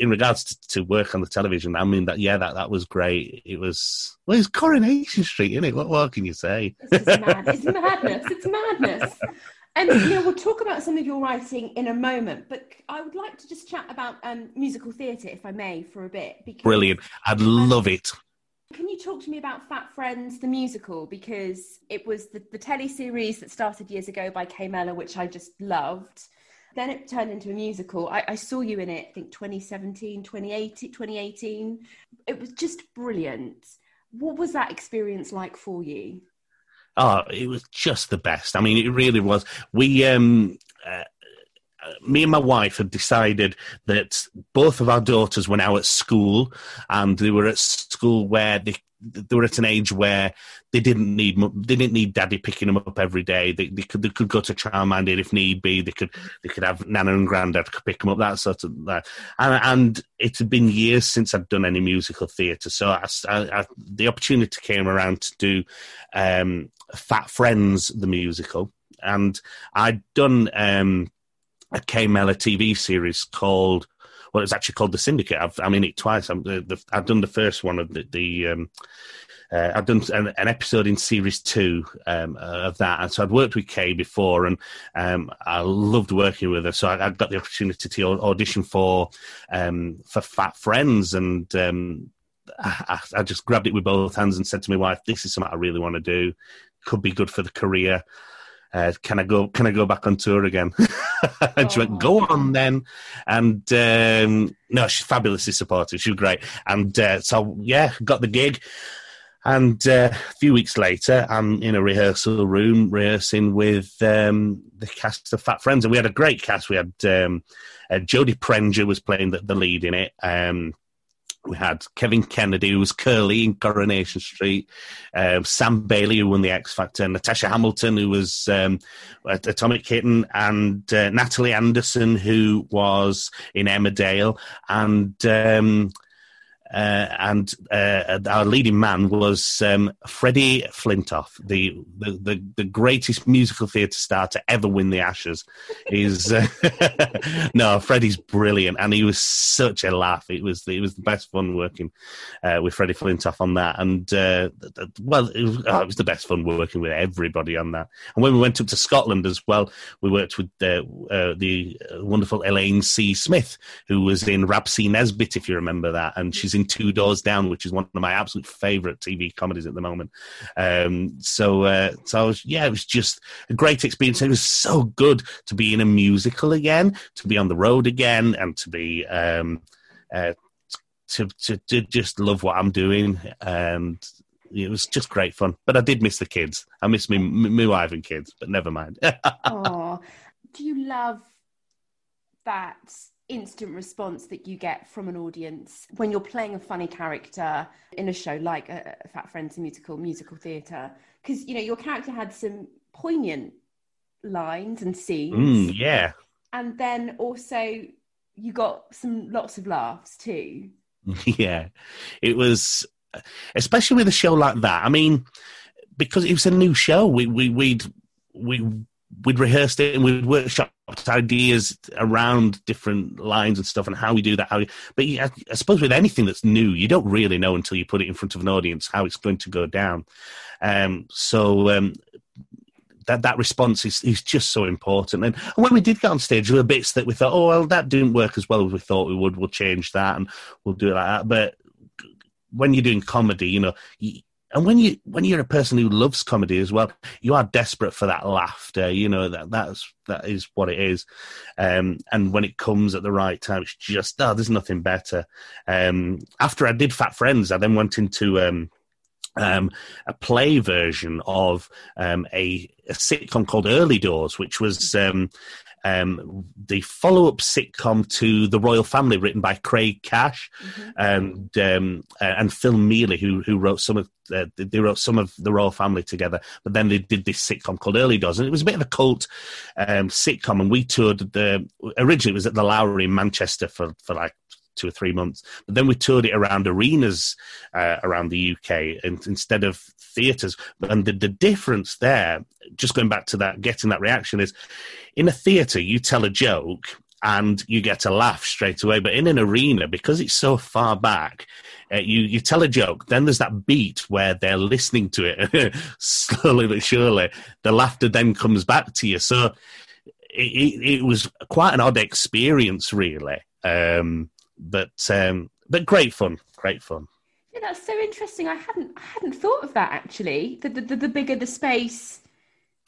in regards to, to, work on the television, I mean that yeah, that that was great. It was well, it's Coronation Street, isn't it? What, what can you say? It's, mad. it's madness. It's madness. And you know, we'll talk about some of your writing in a moment, but I would like to just chat about um, musical theatre, if I may, for a bit. Because, Brilliant! I'd love it. Can you talk to me about Fat Friends, the musical? Because it was the, the telly series that started years ago by Kay Mellor, which I just loved. Then it turned into a musical. I, I saw you in it, I think 2017, 2018, 2018. It was just brilliant. What was that experience like for you? Oh, it was just the best. I mean, it really was. We, um, uh, me and my wife had decided that both of our daughters were now at school and they were at school where they they were at an age where they didn't need they didn't need daddy picking them up every day. They, they could they could go to childminder if need be. They could they could have nana and granddad pick them up. That sort of that. And, and it had been years since I'd done any musical theatre, so I, I, I, the opportunity came around to do um, Fat Friends the musical, and I'd done um, a Kay Mellor TV series called well, it's actually called The Syndicate. I've, I'm in it twice. i have done the first one of the, the um, uh, I've done an, an, episode in series two um, uh, of that, and so I'd worked with Kay before, and um, I loved working with her. So I, I got the opportunity to audition for um, for Fat Friends, and um, I, I, just grabbed it with both hands and said to my wife, "This is something I really want to do. Could be good for the career." uh, can I go? Can I go back on tour again? and she went, go on then. And um, no, she's fabulously supportive. She was great. And uh, so yeah, got the gig. And uh, a few weeks later, I'm in a rehearsal room rehearsing with um, the cast of Fat Friends, and we had a great cast. We had um, uh, Jodie Prenger was playing the, the lead in it. Um, we had Kevin Kennedy, who was Curly in Coronation Street, uh, Sam Bailey, who won the X Factor, Natasha Hamilton, who was um, Atomic Kitten, and uh, Natalie Anderson, who was in Emmerdale, and um, and uh, our leading man was um, Freddie Flintoff, the, the, the the greatest musical theatre star to ever win the Ashes. Is uh, no, Freddie's brilliant, and he was such a laugh. It was it was the best fun working uh, with Freddie Flintoff on that, and uh, well, it was, oh, it was, the best fun working with everybody on that. And when we went up to Scotland as well, we worked with uh, the wonderful Elaine C. Smith, who was in Rab C. Nesbitt, if you remember that, and she's in Two Doors Down, which is one of my absolute favourite TV comedies at the moment. Um, so, uh, so was, yeah, it was just a great experience. It was so good to be in a musical again, to be on the road again, and to be um, uh, to, to, to just love what I'm doing and it was just great fun. But I did miss the kids. I miss me, my wife and kids, but never mind. oh, do you love that instant response that you get from an audience when you're playing a funny character in a show like a, a Fat Friends musical, musical theatre? Because you know your character had some poignant lines and scenes. Mm, yeah, and then also you got some lots of laughs too. Yeah, it was especially with a show like that. I mean, because it was a new show, we we we'd we we'd rehearsed it and we'd workshopped ideas around different lines and stuff and how we do that. How, we, but yeah, I suppose with anything that's new, you don't really know until you put it in front of an audience how it's going to go down. Um, so um, that that response is, is just so important. And, and, when we did get on stage, there were bits that we thought, oh well, that didn't work as well as we thought we would. We'll change that and we'll do it like that. But when you're doing comedy, you know, you, and when you when you're a person who loves comedy as well, you are desperate for that laughter. You know that that's that is what it is. Um, and when it comes at the right time, it's just oh, there's nothing better. Um, after I did Fat Friends, I then went into um, um, a play version of um, a, a, sitcom called Early Doors, which was um, um, the follow-up sitcom to The Royal Family, written by Craig Cash mm-hmm. and um, and Phil Mealey, who who wrote some of uh, they wrote some of The Royal Family together. But then they did this sitcom called Early Doors, and it was a bit of a cult um, sitcom. And we toured the originally it was at the Lowry in Manchester for for like two or three months. But then we toured it around arenas uh, around the UK and, instead of theatres. And the, the difference there, just going back to that, getting that reaction is in a theatre, you tell a joke and you get a laugh straight away. But in an arena, because it's so far back, uh, you you tell a joke, then there's that beat where they're listening to it slowly but surely. The laughter then comes back to you. So it, it, it was quite an odd experience, really. Um, but um, but great fun, great fun. Yeah, that's so interesting. I hadn't I hadn't thought of that actually. The the, the bigger the space,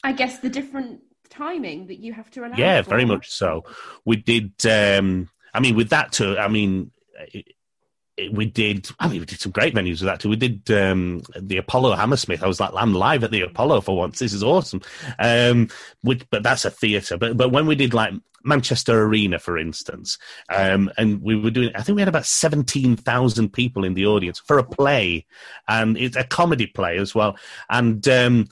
I guess the different timing that you have to allow. Yeah, for. very much so. We did. Um, I mean, with that too. I mean. We did. I mean, we did some great venues with that too. We did um, the Apollo Hammersmith. I was like, I'm live at the Apollo for once. This is awesome. Um, which, but that's a theatre. But but when we did like Manchester Arena, for instance, um, and we were doing. I think we had about seventeen thousand people in the audience for a play, and it's a comedy play as well. And um,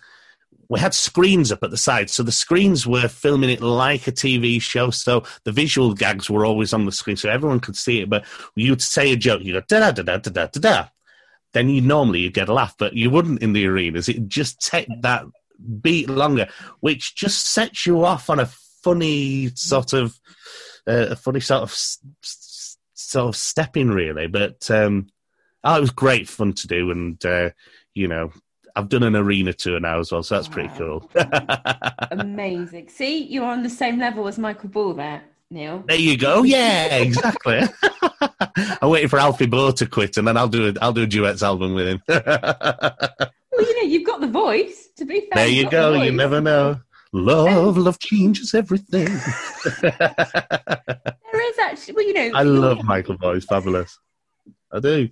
we had screens up at the side, so the screens were filming it like a TV show. So the visual gags were always on the screen, so everyone could see it. But you'd say a joke, you go da da da da da da da. Then you normally you get a laugh, but you wouldn't in the arenas. It just take that beat longer, which just sets you off on a funny sort of uh, a funny sort of sort of stepping, really. But um, oh, it was great fun to do, and uh, you know I've done an arena tour now as well, so that's wow. pretty cool. Amazing. See, you're on the same level as Michael Ball there, Neil. There you go. Yeah, exactly. I'm waiting for Alfie Boe to quit, and then I'll do a, I'll do a duets album with him. well, you know, you've got the voice. To be fair, there you go. The you never know. Love, love changes everything. there is actually, well, you know, I love Michael Boe. He's fabulous. I do.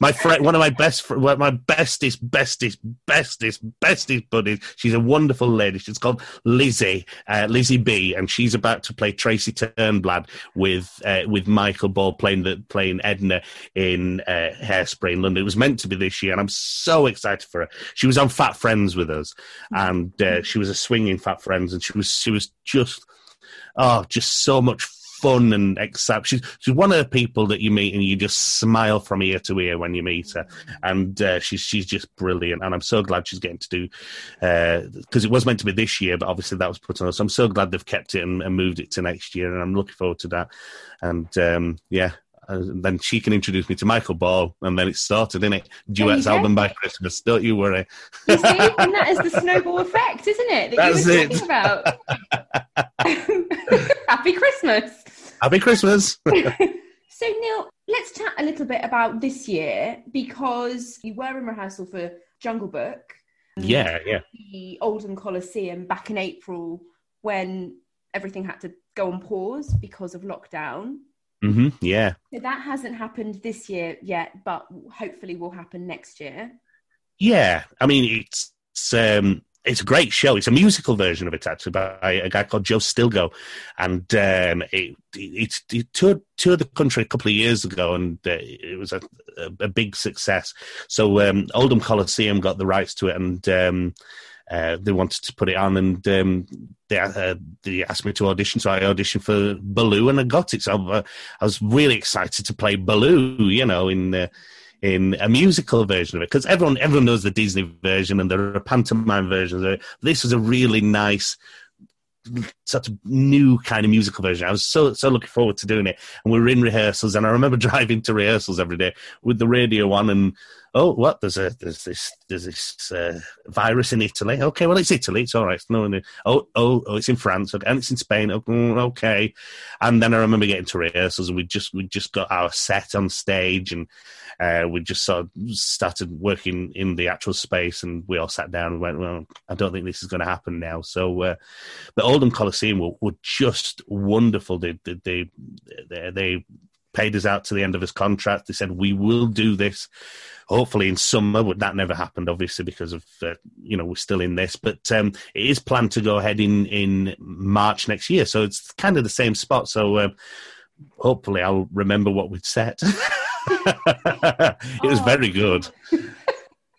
My friend, one of my best, my bestest, bestest, bestest, bestest buddies. She's a wonderful lady. She's called Lizzie, uh, Lizzie B, and she's about to play Tracy Turnblad with uh, with Michael Ball playing the playing Edna in uh, Hairspray in London. It was meant to be this year, and I'm so excited for her. She was on Fat Friends with us, and uh, she was a swinging Fat Friends, and she was she was just oh, just so much fun and accept. She's she's one of the people that you meet and you just smile from ear to ear when you meet her, and uh, she's she's just brilliant. And I'm so glad she's getting to do because uh, it was meant to be this year, but obviously that was put on. So I'm so glad they've kept it and, and moved it to next year, and I'm looking forward to that. And um, yeah, and then she can introduce me to Michael Ball, and then it started, in it? Duets album by Christmas. Don't you worry. You see, and that is the snowball effect, isn't it? That That's you were talking about. Happy Christmas. Happy Christmas. so Neil, let's chat a little bit about this year because you were in rehearsal for Jungle Book. Yeah, yeah. The Oldham Coliseum back in April when everything had to go on pause because of lockdown. Mm-hmm, yeah. So that hasn't happened this year yet, but hopefully will happen next year. Yeah, I mean it's, it's um, it's a great show. It's a musical version of it actually by a guy called Joe Stilgoe, and um, it, it, it toured, toured, the country a couple of years ago, and uh, it was a, a, big success. So um, Oldham Coliseum got the rights to it, and um, uh, they wanted to put it on, and um, they, uh, they asked me to audition. So I auditioned for Baloo, and I got it. So I, I was really excited to play Baloo, you know, in uh, in a musical version of it because everyone everyone knows the Disney version, and there are pantomime versions. Of it. This was a really nice such a new kind of musical version. I was so so looking forward to doing it, and we were in rehearsals, and I remember driving to rehearsals every day with the radio on, and oh, what? There's a there's this there's this uh, virus in Italy. Okay, well it's Italy. It's all right. It's no, no. Oh, oh, oh, it's in France. Okay, and it's in Spain. Mm, okay, and then I remember getting to rehearsals, and we just we just got our set on stage, and uh, we just sort of started working in the actual space, and we all sat down and went, well, I don't think this is going to happen now. So, uh, the Oldham Coliseum were, were just wonderful. They they they, they paid us out to the end of his contract. They said we will do this hopefully in summer. But that never happened, obviously, because of uh, you know we're still in this. But um, it is planned to go ahead in in March next year, so it's kind of the same spot. So uh, hopefully, I'll remember what we'd set. it was oh. very good.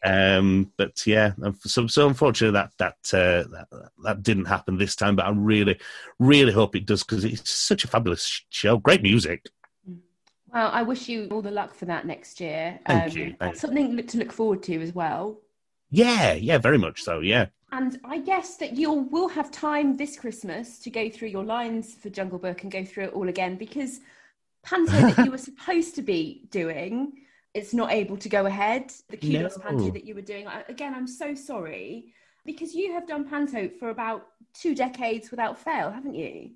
Um, but yeah, so so unfortunately that that, uh, that that didn't happen this time. But I really, really hope it does because it's such a fabulous show. Great music. Well, I wish you all the luck for that next year. Thank um, you. That's something to look forward to as well. Yeah, yeah, very much so. Yeah. And I guess that you will have time this Christmas to go through your lines for Jungle Book and go through it all again because Panto that you were supposed to be doing it's not able to go ahead. The kudos no. Panto that you were doing. Again, I'm so sorry because you have done Panto for about two decades without fail, haven't you?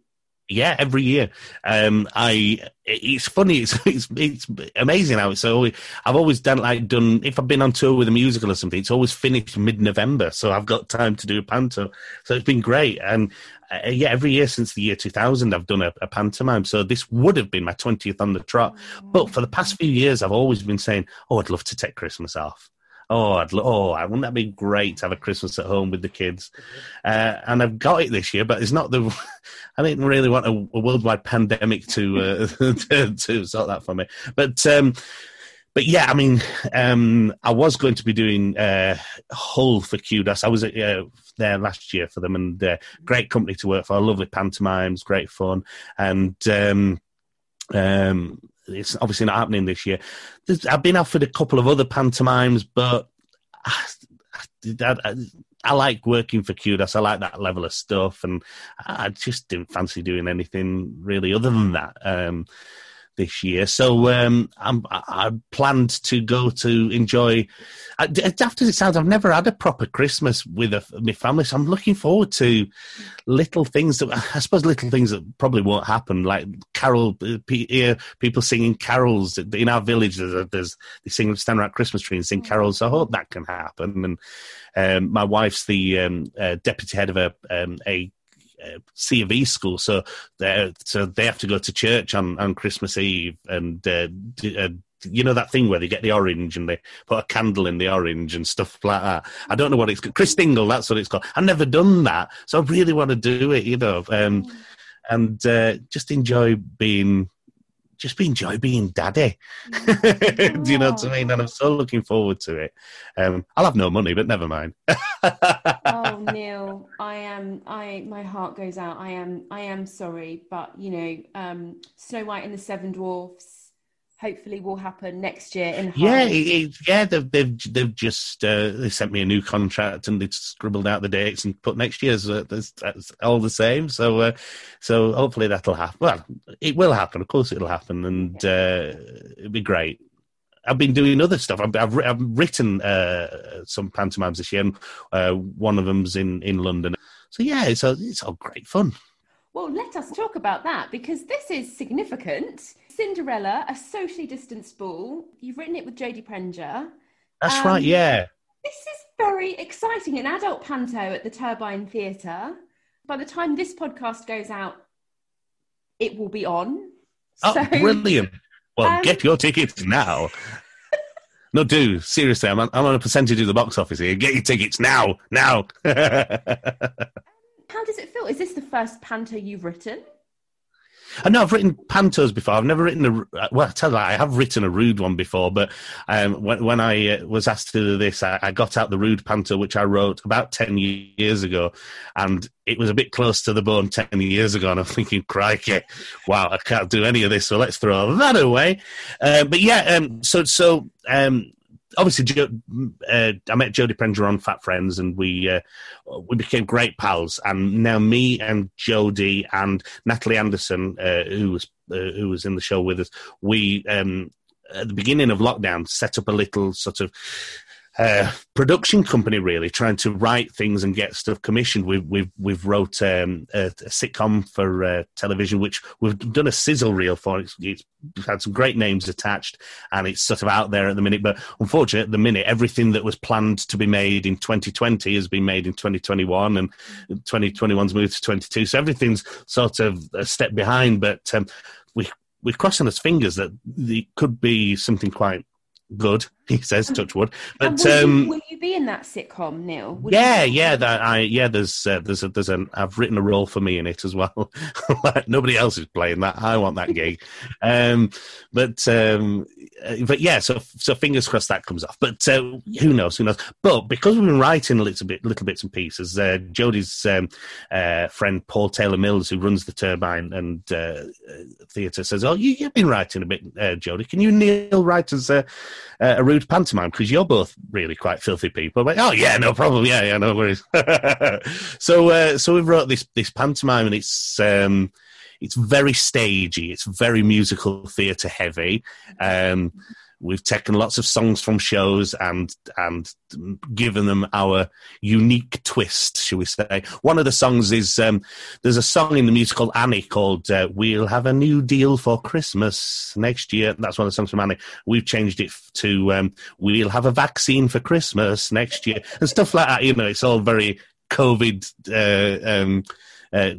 Yeah, every year. Um, I it's funny. It's it's, it's amazing how it's so. I've always done like done if I've been on tour with a musical or something. It's always finished mid November, so I've got time to do a panto. So it's been great. And uh, yeah, every year since the year 2000, I've done a, a, pantomime. So this would have been my 20th on the trot. But for the past few years, I've always been saying, "Oh, I'd love to take Christmas off." Oh, I'd, oh, wouldn't that be great to have a Christmas at home with the kids? Uh, and I've got it this year, but it's not the. I didn't really want a, a worldwide pandemic to, uh, to, to sort that for me. But um, but yeah, I mean, um, I was going to be doing uh, Hull for Qdos. I was uh, there last year for them, and uh, great company to work for. Lovely pantomimes, great fun, and um, um, it's obviously not happening this year. There's, I've been offered a couple of other pantomimes, but I, I, I, like working for Qdos. I like that level of stuff, and I just didn't fancy doing anything really other than that. Um, this year. So um, I'm, I planned to go to enjoy. After it sounds, I've never had a proper Christmas with a, my family, so I'm looking forward to little things that I suppose little things that probably won't happen, like carol hear people singing carols in our village. There's, there's they sing stand around Christmas tree and sing carols. So I hope that can happen. And um, my wife's the um, uh, deputy head of a um, a uh, C of E school, so they so they have to go to church on, on Christmas Eve, and uh, uh, you know that thing where they get the orange and they put a candle in the orange and stuff like that. I don't know what it's called. Christingle, that's what it's called. I've never done that, so I really want to do it, you know, um, and uh, just enjoy being just enjoy being daddy. Do you know what I mean? And I'm so looking forward to it. Um, I'll have no money, but never mind. oh, Neil, I am. I my heart goes out. I am. I am sorry, but you know, um, Snow White and the Seven Dwarfs hopefully will happen next year in yeah it, it, yeah they've, they've they've just uh, they sent me a new contract and they scribbled out the dates and put next year's uh, that's, that's all the same so uh, so hopefully that'll happen well it will happen of course it'll happen and uh, it'll be great I've been doing other stuff. I've, I've, I've written uh, some pantomimes this year, and uh, one of them's in, in London. So yeah, it's all, it's all great fun. Well, let us talk about that because this is significant. Cinderella, a socially distanced ball. You've written it with Jodie Prenger. That's um, right, yeah. This is very exciting. An adult panto at the Turbine Theatre. By the time this podcast goes out, it will be on. Oh, so, brilliant. Well, um, get your tickets now. no, do. Seriously, I'm on, I'm on a percentage of the box office here. Get your tickets now. Now. How does it feel? Is this the first panto you've written? I know I've written pantos before. I've never written a well. I tell you, I have written a rude one before. But um, when, when I uh, was asked to do this, I, I, got out the rude panto, which I wrote about ten years ago, and it was a bit close to the bone ten years ago. And I'm thinking, crikey, wow, I can't do any of this, so let's throw that away. Uh, but yeah, um, so so um, obviously, jo- uh, I met Jodie Prenger on Fat Friends, and we uh, we became great pals. And now me and Jodie and Natalie Anderson, uh, who was uh, who was in the show with us, we um, at the beginning of lockdown set up a little sort of production company really trying to write things and get stuff commissioned. We've we've we've wrote um, a, a, sitcom for uh, television, which we've done a sizzle reel for. It's, it's had some great names attached, and it's sort of out there at the minute. But unfortunately, at the minute, everything that was planned to be made in 2020 has been made in 2021, and 2021's moved to 22. So everything's sort of a step behind. But um, we we're crossing our fingers that it could be something quite good. He says, "Touch wood." But will, um, you, will you be in that sitcom, Neil? Would yeah, yeah. That I yeah. There's uh, there's a, there's an I've written a role for me in it as well. Nobody else is playing that. I want that gig. um, but um, uh, but yeah. So so fingers crossed that comes off. But uh, who knows? Who knows? But because we've been writing a little bit, little bits and pieces. Uh, Jodie's um, uh, friend Paul Taylor Mills, who runs the Turbine and uh, Theatre, says, "Oh, you, have been writing a bit, Jodie. Can you Neil write as a, a rude pantomime because you're both really quite filthy people. But oh yeah, no problem. Yeah, yeah, no worries. so uh, so we wrote this this pantomime, and it's um, it's very stagey. It's very musical theatre heavy. Um, We've taken lots of songs from shows and and given them our unique twist, shall we say? One of the songs is um, there's a song in the musical Annie called uh, "We'll Have a New Deal for Christmas next year." That's one of the songs from Annie. We've changed it to um, "We'll have a vaccine for Christmas next year" and stuff like that. You know, it's all very COVID. Uh, um, uh,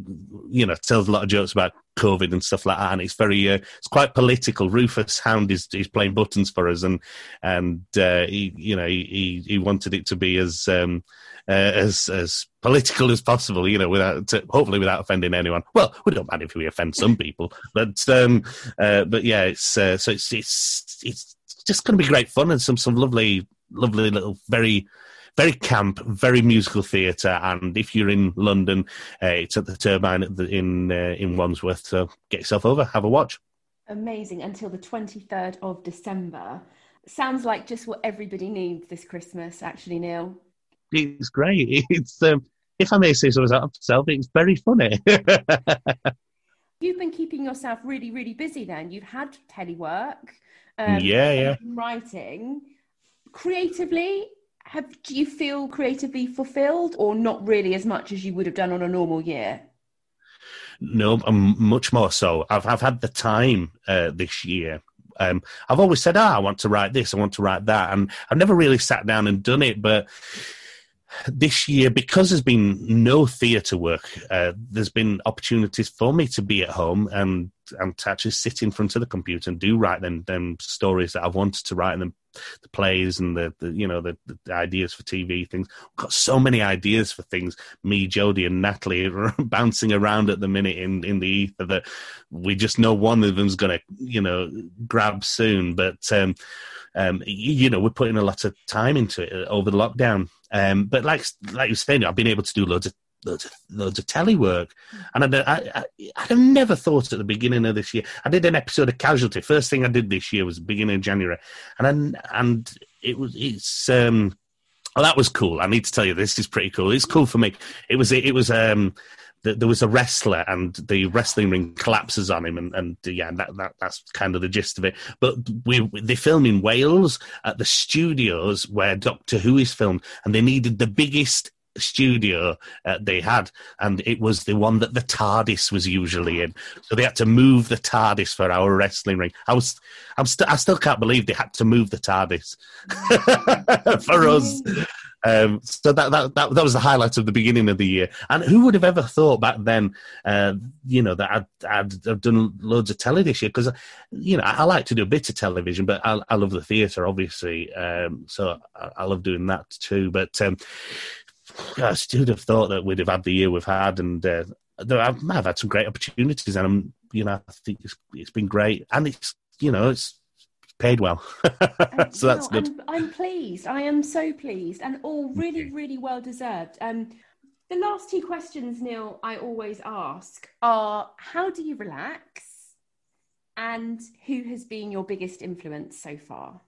you know, tells a lot of jokes about COVID and stuff like that, and it's very, uh, it's quite political. Rufus Hound is, playing buttons for us, and and uh, he, you know, he he wanted it to be as um, uh, as as political as possible, you know, without hopefully without offending anyone. Well, we don't mind if we offend some people, but um, uh, but yeah, it's uh, so it's it's it's just going to be great fun and some some lovely lovely little very very camp, very musical theatre. And if you're in London, uh, it's at the Turbine at the, in uh, in Wandsworth. So get yourself over, have a watch. Amazing until the 23rd of December. Sounds like just what everybody needs this Christmas, actually, Neil. It's great. It's um, if I may say so myself, it's very funny. You've been keeping yourself really, really busy. Then you've had telework. Um, yeah, yeah. Writing creatively have do you feel creatively fulfilled or not really as much as you would have done on a normal year? No um, much more so. I've, I've had the time uh, this year. Um, i've always said oh, i want to write this i want to write that and i've never really sat down and done it but this year, because there's been no theatre work, uh, there's been opportunities for me to be at home and and to actually sit in front of the computer and do write them them stories that I've wanted to write and then the plays and the, the you know the, the, ideas for TV things. We've got so many ideas for things. Me, Jodie, and Natalie are bouncing around at the minute in in the ether that we just know one of them's going to you know grab soon. But um, um, you know we're putting a lot of time into it uh, over the lockdown. Um, but like like you were saying, I've been able to do loads of loads of, loads of telly work. And I, I, I, I'd have never thought at the beginning of this year. I did an episode of Casualty. First thing I did this year was beginning of January, and I, and it was it's um, oh that was cool. I need to tell you this is pretty cool. It's cool for me. It was it was um there was a wrestler and the wrestling ring collapses on him and, and yeah that, that that's kind of the gist of it but we they film in wales at the studios where doctor who is filmed and they needed the biggest studio uh, they had, and it was the one that the TARDIS was usually in. So they had to move the TARDIS for our wrestling ring. I was, I'm st- I still can't believe they had to move the TARDIS for us. Um, so that, that that that was the highlight of the beginning of the year. And who would have ever thought back then, uh, you know, that I'd, I'd, I'd done loads of telly this year because, you know, I, I, like to do a bit of television, but I, I love the theatre, obviously. Um, so I, I, love doing that too. But um, I would have thought that we'd have had the year we've had, and uh, I've, I've, had some great opportunities, and I'm, you know, I think it's, it's been great, and it's, you know, it's paid well, so that's good. I'm, I'm, pleased. I am so pleased, and all really, really well deserved. Um, the last two questions, Neil, I always ask are: How do you relax, and who has been your biggest influence so far?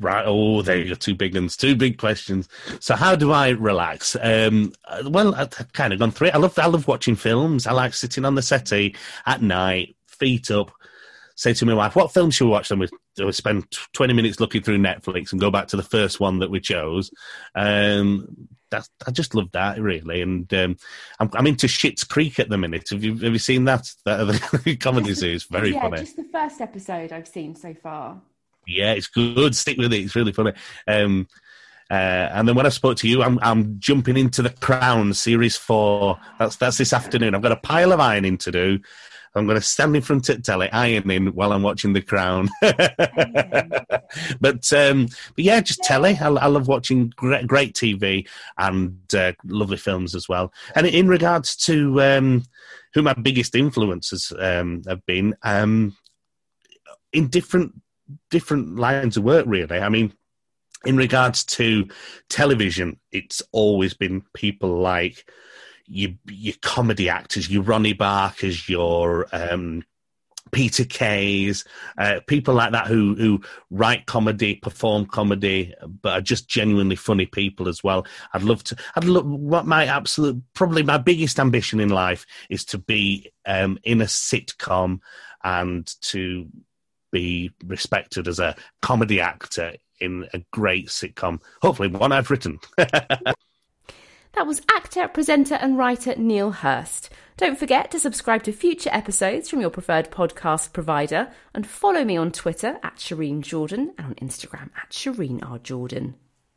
Right. Oh, there you go. Two big ones. Two big questions. So, how do I relax? Um, well, I've kind of gone through it. I love, I love watching films. I like sitting on the settee at night, feet up. Say to my wife, "What film should we watch?" Then we, we spend twenty minutes looking through Netflix and go back to the first one that we chose. Um, that's, I just love that really, and um, I'm, I'm into Schitt's Creek at the minute. Have you have you seen that? That the comedy series, very yeah, funny. Just the first episode I've seen so far. Yeah, it's good. Stick with it. It's really funny. Um, uh, and then when I spoke to you, I'm I'm jumping into the Crown series four. That's that's this afternoon. I've got a pile of ironing to do. I'm going to stand in front of telly ironing while I'm watching The Crown. but um, but yeah, just telly. I, I love watching great, great TV and uh, lovely films as well. And in regards to um, who my biggest influences um, have been, um, in different different lines of work, really. I mean, in regards to television, it's always been people like your, your comedy actors, your Ronnie Barkers, your um, Peter Kays, uh, people like that who who write comedy, perform comedy, but are just genuinely funny people as well. I'd love to. I'd love what my absolute, probably my biggest ambition in life is to be um, in a sitcom and to be respected as a comedy actor in a great sitcom. Hopefully, one I've written. that was actor, presenter, and writer Neil Hurst. Don't forget to subscribe to future episodes from your preferred podcast provider and follow me on Twitter at Shireen Jordan and on Instagram at Shireen R. Jordan.